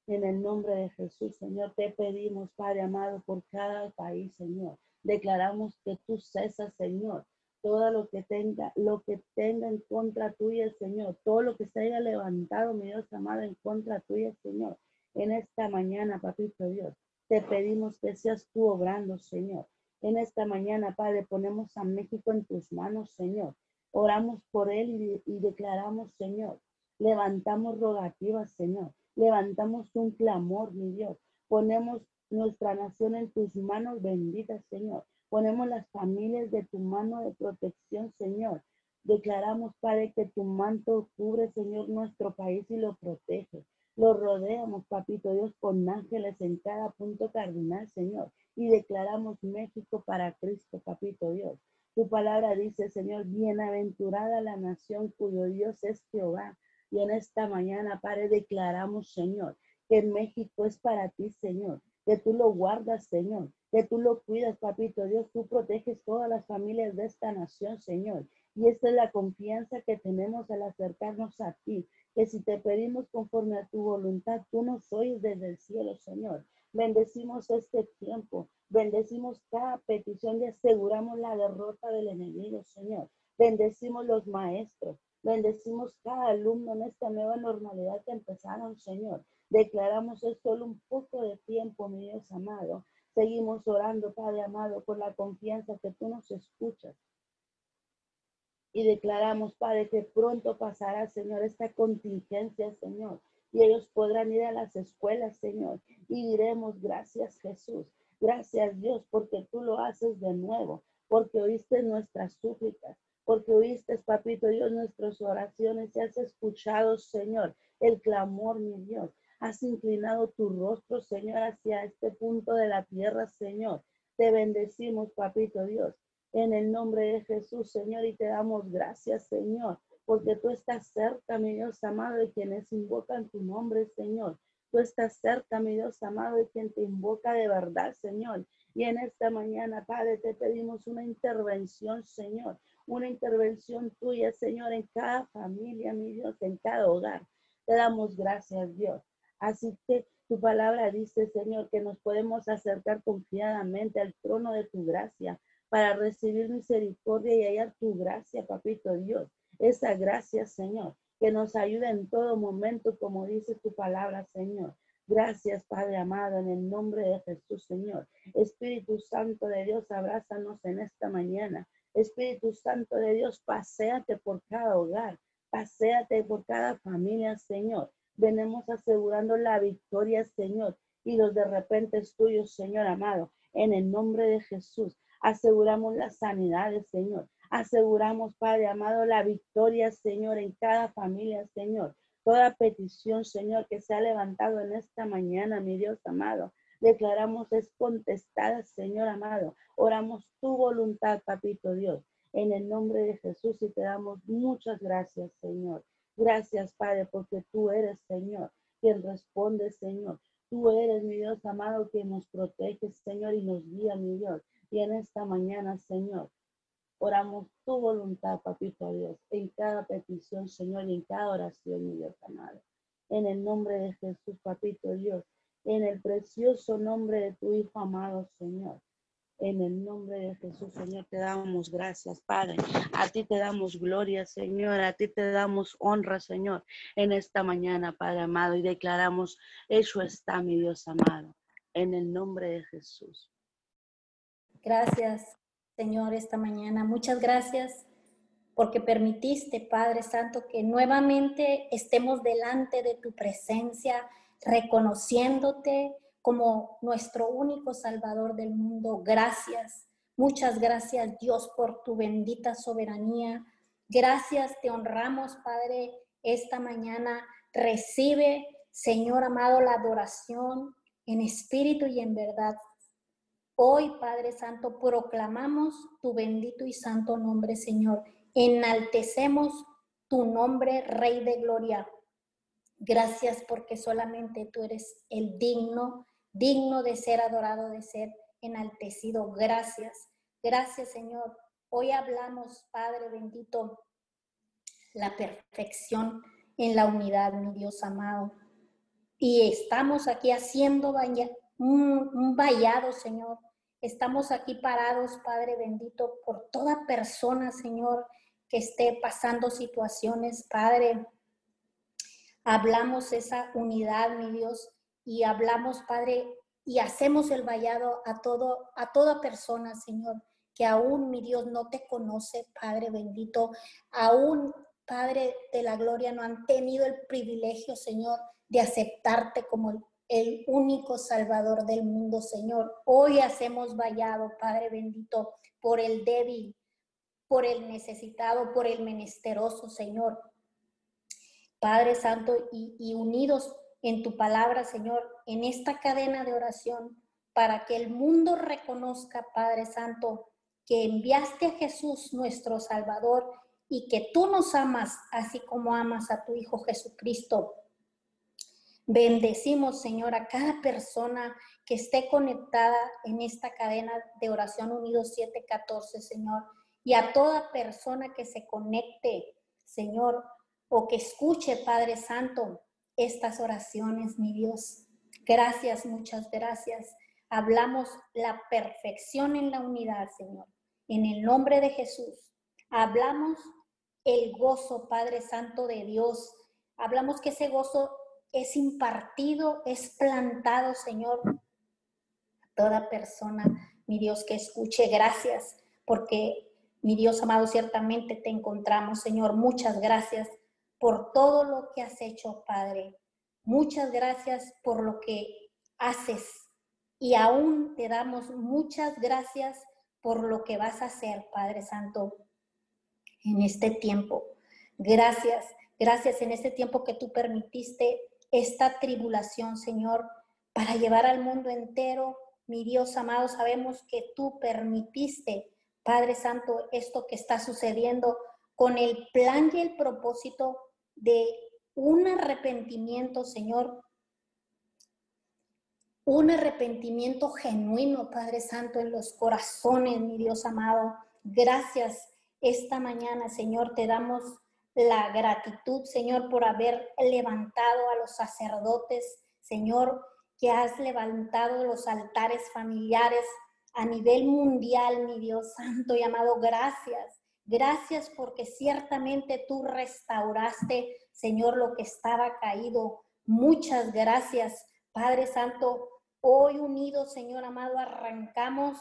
En el nombre de Jesús, Señor, te pedimos, Padre amado, por cada país, Señor. Declaramos que tú cesas, Señor, todo lo que tenga, lo que tenga en contra tuya, Señor, todo lo que se haya levantado, mi Dios amado, en contra tuya, Señor. En esta mañana, papito Dios, te pedimos que seas tú obrando, Señor. En esta mañana, Padre, ponemos a México en tus manos, Señor. Oramos por él y, y declaramos, Señor. Levantamos rogativas, Señor. Levantamos un clamor, mi Dios. Ponemos nuestra nación en tus manos benditas, Señor. Ponemos las familias de tu mano de protección, Señor. Declaramos, Padre, que tu manto cubre, Señor, nuestro país y lo protege. Lo rodeamos, papito Dios, con ángeles en cada punto cardinal, Señor. Y declaramos México para Cristo, papito Dios. Tu palabra dice, Señor, bienaventurada la nación cuyo Dios es Jehová. Y en esta mañana, Padre, declaramos, Señor, que México es para ti, Señor. Que tú lo guardas, Señor que tú lo cuidas, papito Dios, tú proteges todas las familias de esta nación, Señor. Y esta es la confianza que tenemos al acercarnos a ti, que si te pedimos conforme a tu voluntad, tú nos oyes desde el cielo, Señor. Bendecimos este tiempo, bendecimos cada petición y aseguramos la derrota del enemigo, Señor. Bendecimos los maestros, bendecimos cada alumno en esta nueva normalidad que empezaron, Señor. Declaramos es solo un poco de tiempo, mi Dios amado, Seguimos orando, Padre amado, con la confianza que tú nos escuchas. Y declaramos, Padre, que pronto pasará, Señor, esta contingencia, Señor. Y ellos podrán ir a las escuelas, Señor. Y diremos, gracias Jesús. Gracias Dios, porque tú lo haces de nuevo. Porque oíste nuestras súplicas. Porque oíste, papito Dios, nuestras oraciones. Y has escuchado, Señor, el clamor, mi Dios has inclinado tu rostro, Señor, hacia este punto de la tierra, Señor. Te bendecimos, papito Dios, en el nombre de Jesús, Señor, y te damos gracias, Señor, porque tú estás cerca, mi Dios amado, de quienes invocan tu nombre, Señor. Tú estás cerca, mi Dios amado, de quien te invoca de verdad, Señor. Y en esta mañana, Padre, te pedimos una intervención, Señor, una intervención tuya, Señor, en cada familia, mi Dios, en cada hogar. Te damos gracias, Dios. Así que tu palabra dice, Señor, que nos podemos acercar confiadamente al trono de tu gracia para recibir misericordia y hallar tu gracia, papito Dios. Esa gracia, Señor, que nos ayuda en todo momento, como dice tu palabra, Señor. Gracias, Padre amado, en el nombre de Jesús, Señor. Espíritu Santo de Dios, abrázanos en esta mañana. Espíritu Santo de Dios, paséate por cada hogar, paséate por cada familia, Señor venimos asegurando la victoria, Señor, y los de repente es tuyo, Señor amado. En el nombre de Jesús, aseguramos las sanidades, Señor. Aseguramos, Padre amado, la victoria, Señor, en cada familia, Señor. Toda petición, Señor, que se ha levantado en esta mañana, mi Dios amado. Declaramos es contestada, Señor amado. Oramos tu voluntad, papito Dios, en el nombre de Jesús y te damos muchas gracias, Señor. Gracias, Padre, porque tú eres, Señor, quien responde, Señor. Tú eres, mi Dios amado, quien nos protege, Señor, y nos guía, mi Dios. Y en esta mañana, Señor, oramos tu voluntad, papito Dios, en cada petición, Señor, y en cada oración, mi Dios amado. En el nombre de Jesús, papito Dios, en el precioso nombre de tu Hijo amado, Señor. En el nombre de Jesús, Señor, te damos gracias, Padre. A ti te damos gloria, Señor. A ti te damos honra, Señor, en esta mañana, Padre amado. Y declaramos, eso está, mi Dios amado, en el nombre de Jesús. Gracias, Señor, esta mañana. Muchas gracias porque permitiste, Padre Santo, que nuevamente estemos delante de tu presencia, reconociéndote como nuestro único Salvador del mundo. Gracias. Muchas gracias Dios por tu bendita soberanía. Gracias, te honramos Padre esta mañana. Recibe, Señor amado, la adoración en espíritu y en verdad. Hoy, Padre Santo, proclamamos tu bendito y santo nombre, Señor. Enaltecemos tu nombre, Rey de Gloria. Gracias porque solamente tú eres el digno digno de ser adorado, de ser enaltecido. Gracias, gracias Señor. Hoy hablamos, Padre bendito, la perfección en la unidad, mi Dios amado. Y estamos aquí haciendo un, un vallado, Señor. Estamos aquí parados, Padre bendito, por toda persona, Señor, que esté pasando situaciones, Padre. Hablamos esa unidad, mi Dios, y hablamos, Padre, y hacemos el vallado a todo a toda persona, Señor, que aún mi Dios no te conoce, Padre bendito, aún Padre de la gloria no han tenido el privilegio, Señor, de aceptarte como el único Salvador del mundo, Señor. Hoy hacemos vallado, Padre bendito, por el débil, por el necesitado, por el menesteroso, Señor. Padre Santo, y, unidos en tu palabra, Señor, en esta cadena de oración, para que el mundo reconozca, Padre Santo, que enviaste a Jesús, nuestro Salvador, y que tú nos amas así como amas a tu Hijo Jesucristo. Bendecimos, Señor, a cada persona que esté conectada en esta cadena de oración unidos 714, Señor, y a toda persona que se conecte, Señor, o que escuche, Padre Santo, estas oraciones, mi Dios. Gracias, muchas gracias. Hablamos la perfección en la unidad, Señor. En el nombre de Jesús. Hablamos el gozo, Padre Santo de Dios. Hablamos que ese gozo es impartido, es plantado, Señor, a toda persona, mi Dios, que escuche. Gracias, porque mi Dios amado, ciertamente te encontramos, Señor. Muchas gracias por todo lo que has hecho, Padre. Muchas gracias por lo que haces. Y aún te damos muchas gracias por lo que vas a hacer, Padre Santo, en este tiempo. Gracias, gracias en este tiempo que tú permitiste esta tribulación, Señor, para llevar al mundo entero. Mi Dios amado, sabemos que tú permitiste Padre Santo, esto que está sucediendo con el plan y el propósito de un arrepentimiento, Señor, un arrepentimiento genuino, Padre Santo, en los corazones, mi Dios amado. Gracias esta mañana, Señor, te damos la gratitud, Señor, por haber levantado a los sacerdotes, Señor, que has levantado los altares familiares a nivel mundial, mi Dios Santo y amado, gracias. Gracias porque ciertamente tú restauraste, Señor, lo que estaba caído. Muchas gracias, Padre Santo. Hoy unidos, Señor amado, arrancamos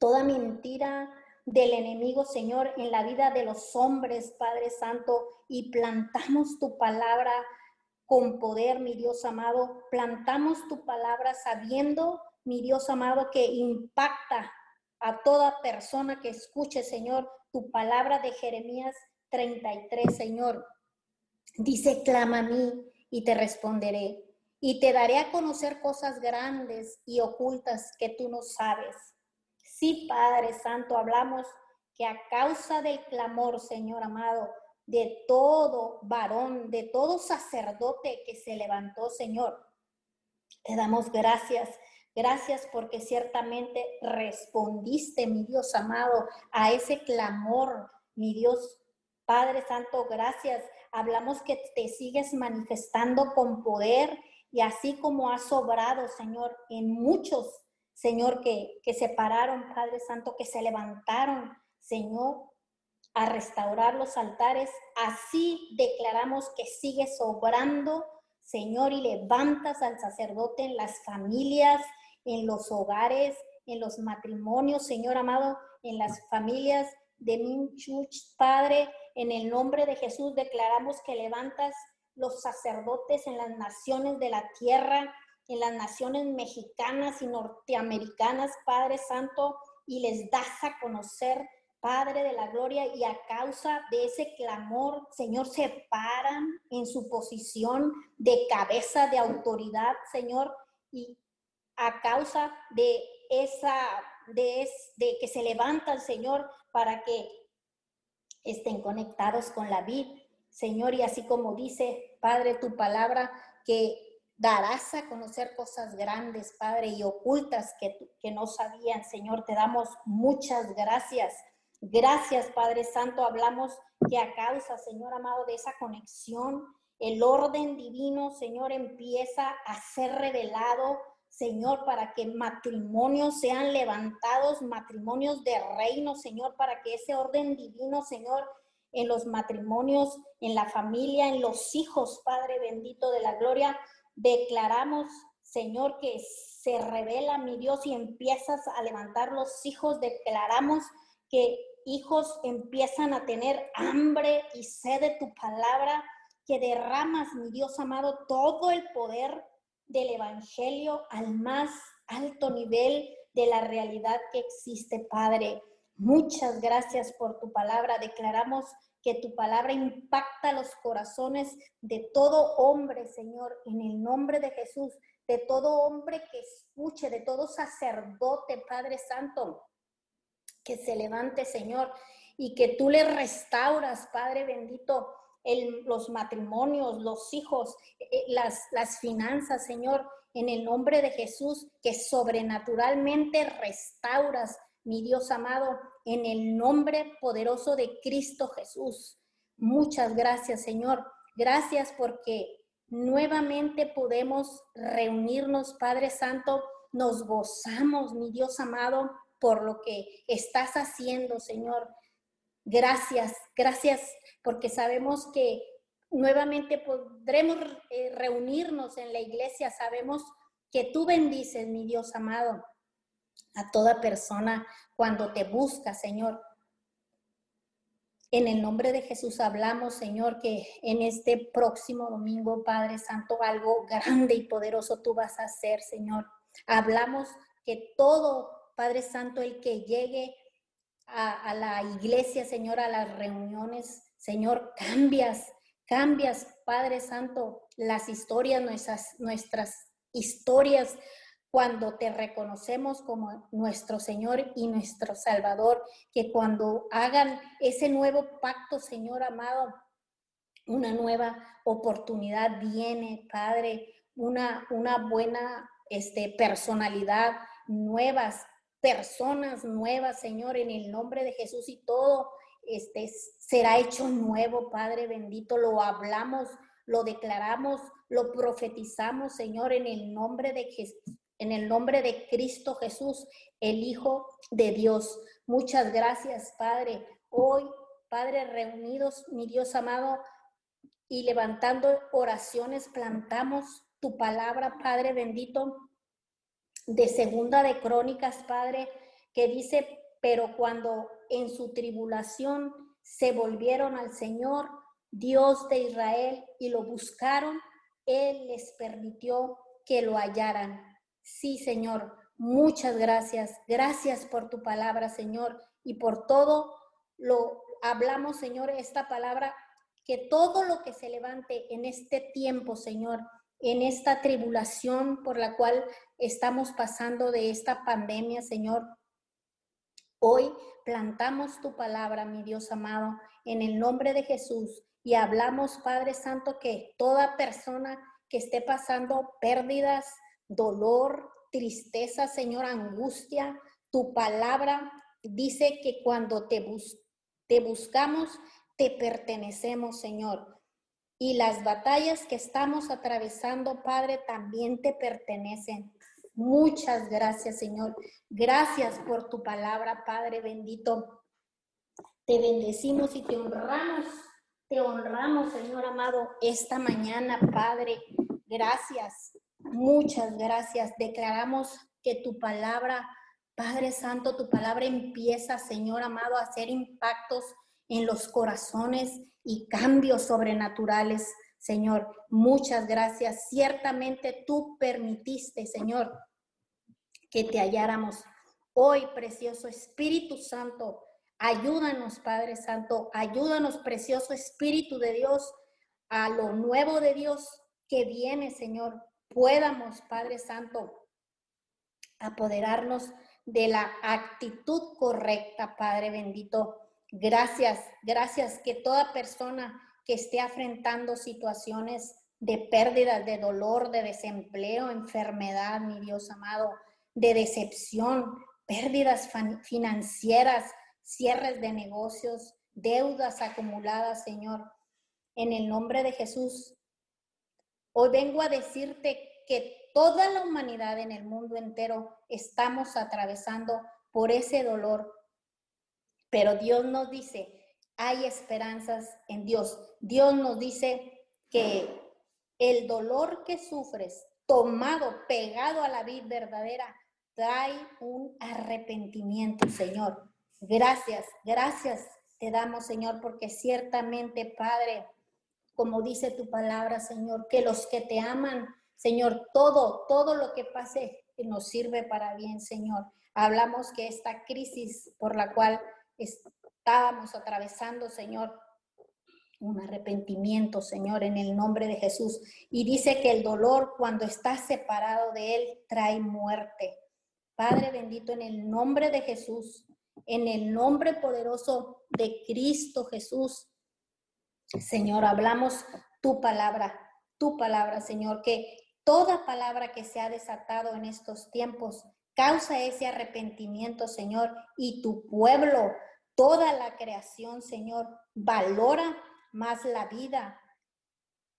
toda mentira del enemigo, Señor, en la vida de los hombres, Padre Santo, y plantamos tu palabra con poder, mi Dios amado. Plantamos tu palabra sabiendo mi Dios amado, que impacta a toda persona que escuche, Señor, tu palabra de Jeremías 33, Señor. Dice, clama a mí y te responderé, y te daré a conocer cosas grandes y ocultas que tú no sabes. Sí, Padre Santo, hablamos que a causa del clamor, Señor amado, de todo varón, de todo sacerdote que se levantó, Señor, te damos gracias Gracias porque ciertamente respondiste, mi Dios amado, a ese clamor, mi Dios Padre Santo, gracias. Hablamos que te sigues manifestando con poder y así como has sobrado, Señor, en muchos, Señor, que, que se pararon, Padre Santo, que se levantaron, Señor, a restaurar los altares, así declaramos que sigues sobrando, Señor, y levantas al sacerdote en las familias, en los hogares, en los matrimonios, Señor amado, en las familias de Minchuch, Padre, en el nombre de Jesús declaramos que levantas los sacerdotes en las naciones de la tierra, en las naciones mexicanas y norteamericanas, Padre Santo, y les das a conocer, Padre de la Gloria, y a causa de ese clamor, Señor, se paran en su posición de cabeza de autoridad, Señor, y a causa de esa, de, de que se levanta el Señor para que estén conectados con la vida, Señor, y así como dice, Padre, tu palabra, que darás a conocer cosas grandes, Padre, y ocultas que, que no sabían. Señor, te damos muchas gracias. Gracias, Padre Santo. Hablamos que a causa, Señor amado, de esa conexión, el orden divino, Señor, empieza a ser revelado, Señor, para que matrimonios sean levantados, matrimonios de reino, Señor, para que ese orden divino, Señor, en los matrimonios, en la familia, en los hijos, Padre bendito de la gloria, declaramos, Señor, que se revela mi Dios y empiezas a levantar los hijos, declaramos que hijos empiezan a tener hambre y sed de tu palabra, que derramas, mi Dios amado, todo el poder del Evangelio al más alto nivel de la realidad que existe, Padre. Muchas gracias por tu palabra. Declaramos que tu palabra impacta los corazones de todo hombre, Señor, en el nombre de Jesús, de todo hombre que escuche, de todo sacerdote, Padre Santo, que se levante, Señor, y que tú le restauras, Padre bendito, los matrimonios, los hijos, eh, las, las finanzas, Señor, en el nombre de Jesús, que sobrenaturalmente restauras, mi Dios amado, en el nombre poderoso de Cristo Jesús. Muchas gracias, Señor. Gracias porque nuevamente podemos reunirnos, Padre Santo. Nos gozamos, mi Dios amado, por lo que estás haciendo, Señor. Gracias, gracias, porque sabemos que nuevamente podremos eh, reunirnos en la iglesia. Sabemos que tú bendices, mi Dios amado, a toda persona cuando te busca, Señor. En el nombre de Jesús hablamos, Señor, que en este próximo domingo, Padre Santo, algo grande y poderoso tú vas a hacer, Señor. Hablamos que todo Padre Santo, el que llegue a, la iglesia, Señor, a las reuniones, Señor, cambias, cambias, Padre Santo, las historias, nuestras, nuestras historias, cuando te reconocemos como nuestro Señor y nuestro Salvador, que cuando hagan ese nuevo pacto, Señor amado, una nueva oportunidad viene, Padre, una, una buena este, personalidad, nuevas personas nuevas, Señor, en el nombre de Jesús y todo este, será hecho nuevo, Padre bendito. Lo hablamos, lo declaramos, lo profetizamos, Señor, en el nombre de Jesús. En el nombre de Cristo Jesús, el Hijo de Dios. Muchas gracias, Padre. Hoy, Padre, reunidos, mi Dios amado, y levantando oraciones, plantamos tu palabra, Padre bendito, de segunda de Crónicas, Padre, que dice, pero cuando en su tribulación se volvieron al Señor, Dios de Israel, y lo buscaron, Él les permitió que lo hallaran. Sí, Señor, muchas gracias. Gracias por tu palabra, Señor, y por todo lo hablamos, Señor, esta palabra, que todo lo que se levante en este tiempo, Señor, en esta tribulación por la cual estamos pasando de esta pandemia, Señor. Hoy plantamos tu palabra, mi Dios amado, en el nombre de Jesús y hablamos, Padre Santo, que toda persona que esté pasando pérdidas, dolor, tristeza, Señor, angustia, tu palabra dice que cuando te, te buscamos, te pertenecemos, Señor. Y las batallas que estamos atravesando, Padre, también te pertenecen. Muchas gracias, Señor. Gracias por tu palabra, Padre bendito. Te bendecimos y te honramos. Te honramos, Señor amado, esta mañana, Padre. Gracias. Muchas gracias. Declaramos que tu palabra, Padre Santo, tu palabra empieza, Señor amado, a hacer impactos en los corazones y cambios sobrenaturales, Señor. Muchas gracias. Ciertamente tú permitiste, Señor, que te halláramos. Hoy, precioso Espíritu Santo, ayúdanos, Padre Santo, ayúdanos, precioso Espíritu de Dios, a lo nuevo de Dios que viene, Señor. Podamos, Padre Santo, apoderarnos de la actitud correcta, Padre bendito Gracias, gracias que toda persona que esté afrontando situaciones de pérdidas, de dolor, de desempleo, enfermedad, mi Dios amado, de decepción, pérdidas financieras, cierres de negocios, deudas acumuladas, Señor. En el nombre de Jesús, hoy vengo a decirte que toda la humanidad en el mundo entero estamos atravesando por ese dolor. Pero Dios nos dice, hay esperanzas en Dios. Dios nos dice que el dolor que sufres, tomado, pegado a la vida verdadera, trae un arrepentimiento, Señor. Gracias, gracias te damos, Señor, porque ciertamente, Padre, como dice tu palabra, Señor, que los que te aman, Señor, todo, todo lo que pase nos sirve para bien, Señor. Hablamos que esta crisis por la cual estábamos atravesando, Señor, un arrepentimiento, Señor, en el nombre de Jesús. Y dice que el dolor cuando está separado de Él trae muerte. Padre bendito, en el nombre de Jesús, en el nombre poderoso de Cristo Jesús, Señor, hablamos tu palabra, tu palabra, Señor, que toda palabra que se ha desatado en estos tiempos causa ese arrepentimiento, Señor, y tu pueblo, toda la creación, Señor, valora más la vida.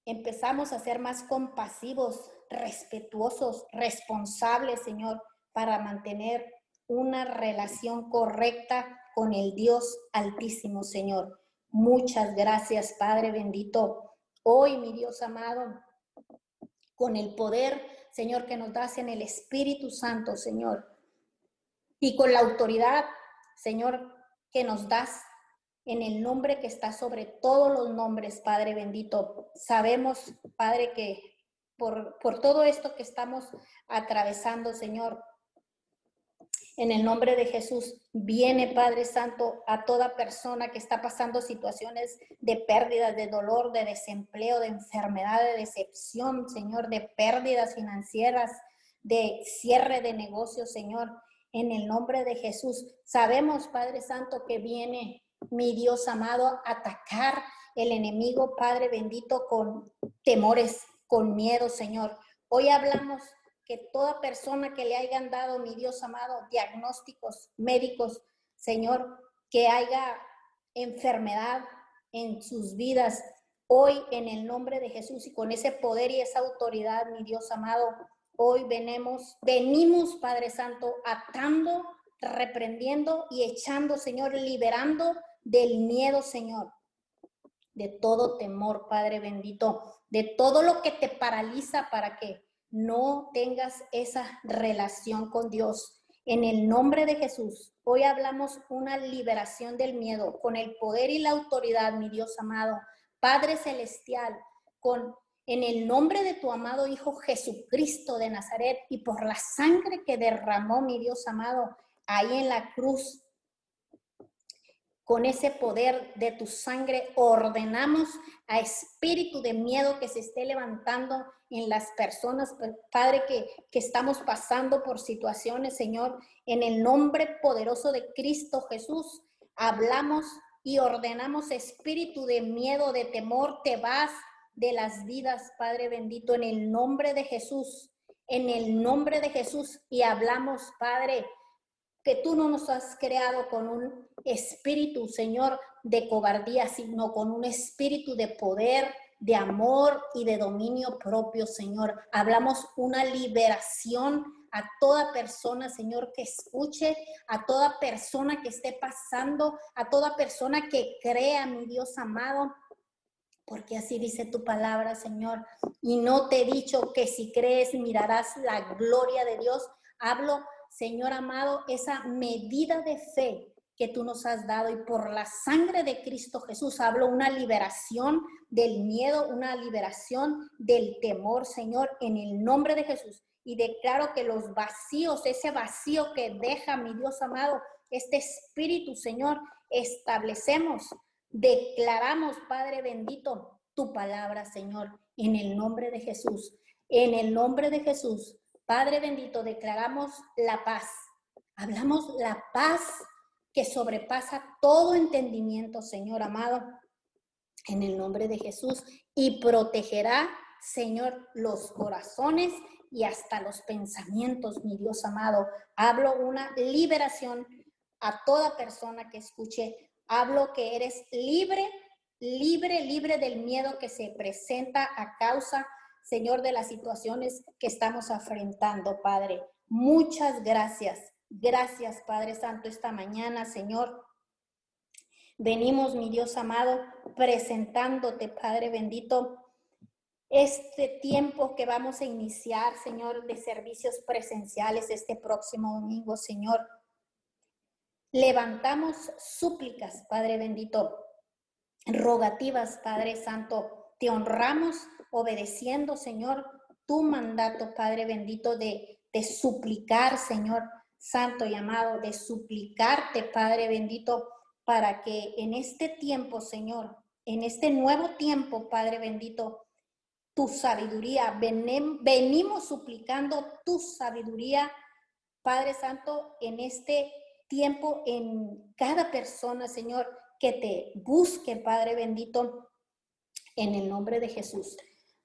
Empezamos a ser más compasivos, respetuosos, responsables, Señor, para mantener una relación correcta con el Dios Altísimo, Señor. Muchas gracias, Padre bendito. Hoy, mi Dios amado, con el poder, Señor, que nos das en el Espíritu Santo, Señor, y con la autoridad, Señor, que nos das en el nombre que está sobre todos los nombres, Padre bendito. Sabemos, Padre, que por, por todo esto que estamos atravesando, Señor, en el nombre de Jesús, viene Padre Santo a toda persona que está pasando situaciones de pérdida, de dolor, de desempleo, de enfermedad, de decepción, Señor, de pérdidas financieras, de cierre de negocios, Señor. En el nombre de Jesús, sabemos, Padre Santo, que viene mi Dios amado a atacar el enemigo, Padre bendito, con temores, con miedo, Señor. Hoy hablamos que toda persona que le hayan dado, mi Dios amado, diagnósticos médicos, Señor, que haya enfermedad en sus vidas, hoy en el nombre de Jesús y con ese poder y esa autoridad, mi Dios amado, hoy venimos, venimos, Padre Santo, atando, reprendiendo y echando, Señor, liberando del miedo, Señor, de todo temor, Padre bendito, de todo lo que te paraliza para que no tengas esa relación con Dios. En el nombre de Jesús, hoy hablamos una liberación del miedo con el poder y la autoridad, mi Dios amado, Padre Celestial, con en el nombre de tu amado Hijo Jesucristo de Nazaret y por la sangre que derramó mi Dios amado ahí en la cruz con ese poder de tu sangre, ordenamos a espíritu de miedo que se esté levantando en las personas, Padre, que, que estamos pasando por situaciones, Señor, en el nombre poderoso de Cristo Jesús. Hablamos y ordenamos espíritu de miedo, de temor, te vas de las vidas, Padre bendito, en el nombre de Jesús, en el nombre de Jesús. Y hablamos, Padre, que tú no nos has creado con un espíritu, Señor, de cobardía, sino con un espíritu de poder, de amor y de dominio propio, Señor. Hablamos una liberación a toda persona, Señor, que escuche, a toda persona que esté pasando, a toda persona que crea, mi Dios amado, porque así dice tu palabra, Señor. Y no te he dicho que si crees mirarás la gloria de Dios. Hablo Señor amado, esa medida de fe que tú nos has dado y por la sangre de Cristo Jesús hablo una liberación del miedo, una liberación del temor, Señor, en el nombre de Jesús. Y declaro que los vacíos, ese vacío que deja mi Dios amado, este espíritu, Señor, establecemos, declaramos, Padre bendito, tu palabra, Señor, en el nombre de Jesús. En el nombre de Jesús, Padre bendito, declaramos la paz. Hablamos la paz que sobrepasa todo entendimiento, Señor amado, en el nombre de Jesús, y protegerá Señor, los corazones y hasta los pensamientos, mi Dios amado. Hablo una liberación a toda persona que escuche. Hablo que eres libre, libre, libre del miedo que se presenta a causa, Señor, de las situaciones que estamos afrontando, Padre. Muchas gracias. Gracias, Padre Santo, esta mañana, Señor. Venimos, mi Dios amado, presentándote, Padre bendito, este tiempo que vamos a iniciar, Señor, de servicios presenciales este próximo domingo, Señor. Levantamos súplicas, Padre bendito, rogativas, Padre Santo. Te honramos obedeciendo, Señor, tu mandato, Padre bendito, de, de suplicar, Señor Santo y amado, de suplicarte, Padre bendito, para que en este tiempo, Señor, en este nuevo tiempo, Padre bendito, tu sabiduría. venimos suplicando tu sabiduría, Padre Santo, en este tiempo, en cada persona, Señor, que te busque, Padre bendito, en el nombre de Jesús.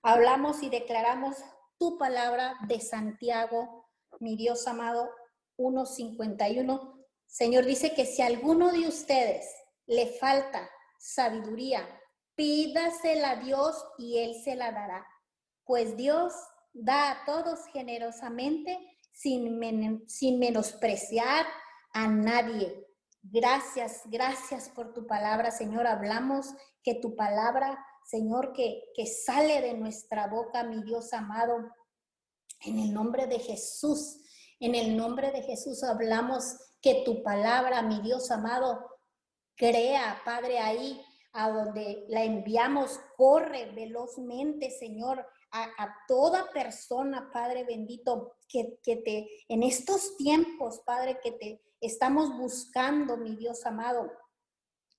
Hablamos y declaramos tu palabra de Santiago, mi Dios amado, 1.51. Señor dice que si alguno de ustedes le falta sabiduría, Pídasela a Dios y Él se la dará, pues Dios da a todos generosamente sin, sin menospreciar a nadie. Gracias, gracias por tu palabra, Señor. Hablamos que tu palabra, Señor, que, que sale de nuestra boca, mi Dios amado, en el nombre de Jesús. En el nombre de Jesús hablamos que tu palabra, mi Dios amado, crea, Padre, ahí a donde la enviamos, corre velozmente, Señor, a, toda persona, Padre bendito, que, que, te, en estos tiempos, Padre, que te estamos buscando, mi Dios amado,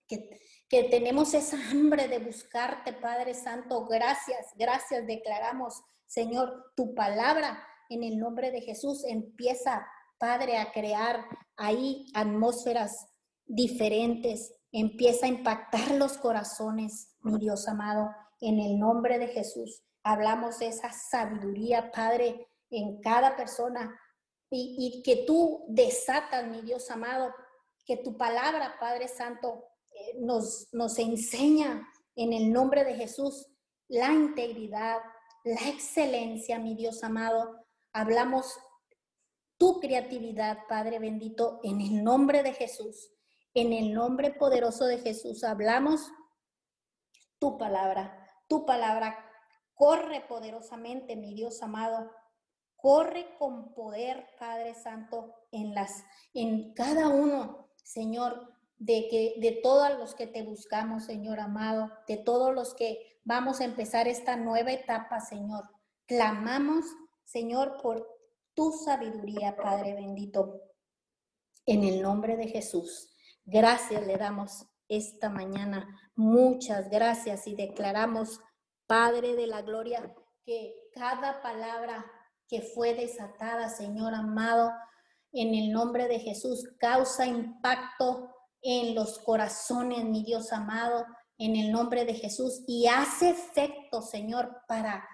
que, que tenemos esa hambre de buscarte, Padre Santo. Gracias, gracias, declaramos, Señor, tu palabra en el nombre de Jesús empieza, Padre, a crear ahí atmósferas diferentes, empieza a impactar los corazones, mi Dios amado, en el nombre de Jesús. Hablamos de esa sabiduría, Padre, en cada persona y, que tú desatas, mi Dios amado, que tu palabra, Padre Santo, eh, nos, nos enseña en el nombre de Jesús la integridad, la excelencia, mi Dios amado. Hablamos tu creatividad, Padre bendito, en el nombre de Jesús. En el nombre poderoso de Jesús hablamos tu palabra. Tu palabra corre poderosamente, mi Dios amado. Corre con poder, Padre Santo, en las en cada uno, Señor, de que de todos los que te buscamos, Señor amado, de todos los que vamos a empezar esta nueva etapa, Señor. Clamamos, Señor, por tu sabiduría, Padre bendito, en el nombre de Jesús. Gracias le damos esta mañana. Muchas gracias y declaramos, Padre de la Gloria, que cada palabra que fue desatada, Señor amado, en el nombre de Jesús, causa impacto en los corazones, mi Dios amado, en el nombre de Jesús, y hace efecto, Señor, para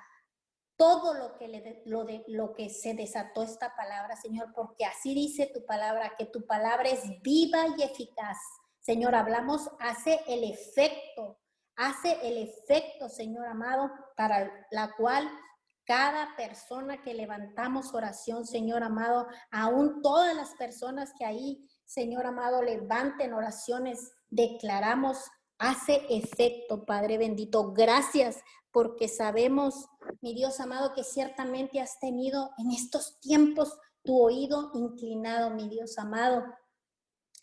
todo lo que, le, lo, de, lo que se desató esta palabra, Señor, porque así dice tu palabra, que tu palabra es viva y eficaz. Señor, hablamos, hace el efecto, hace el efecto, Señor amado, para la cual cada persona que levantamos oración, Señor amado, aún todas las personas que ahí, Señor amado, levanten oraciones, declaramos, hace efecto, Padre bendito. Gracias porque sabemos, mi Dios amado, que ciertamente has tenido en estos tiempos tu oído inclinado, mi Dios amado.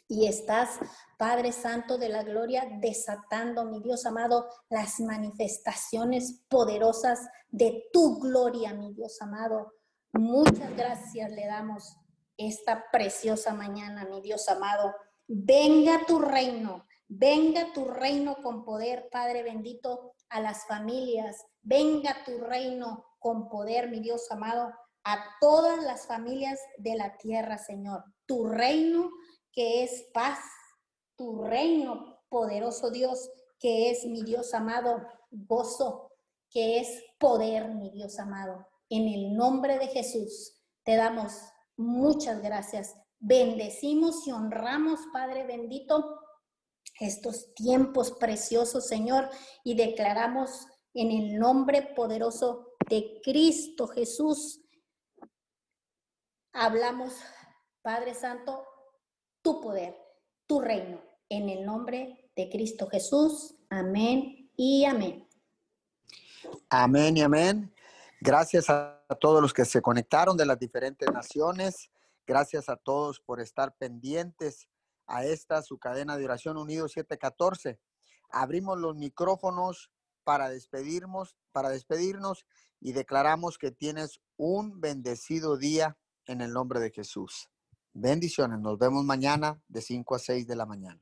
Y estás, Padre Santo de la Gloria, desatando, mi Dios amado, las manifestaciones poderosas de tu gloria, mi Dios amado. Muchas gracias le damos esta preciosa mañana, mi Dios amado. Venga tu reino, venga tu reino con poder, Padre bendito, a las familias. Venga tu reino con poder, mi Dios amado, a todas las familias de la tierra, Señor. Tu reino que es paz, tu reino, poderoso Dios, que es mi Dios amado, gozo. que es poder, mi Dios amado. En el nombre de Jesús te damos muchas gracias. Bendecimos y honramos, Padre bendito, estos tiempos preciosos, Señor, y declaramos en el nombre poderoso de Cristo Jesús. Hablamos, Padre Santo, tu poder, tu reino, en el nombre de Cristo Jesús. Amén y amén. Amén y amén. Gracias a todos los que se conectaron de las diferentes naciones. Gracias a todos por estar pendientes a esta su cadena de oración Unido 714. Abrimos los micrófonos para despedirnos, para despedirnos y declaramos que tienes un bendecido día en el nombre de Jesús. Bendiciones. Nos vemos mañana de 5 a 6 de la mañana.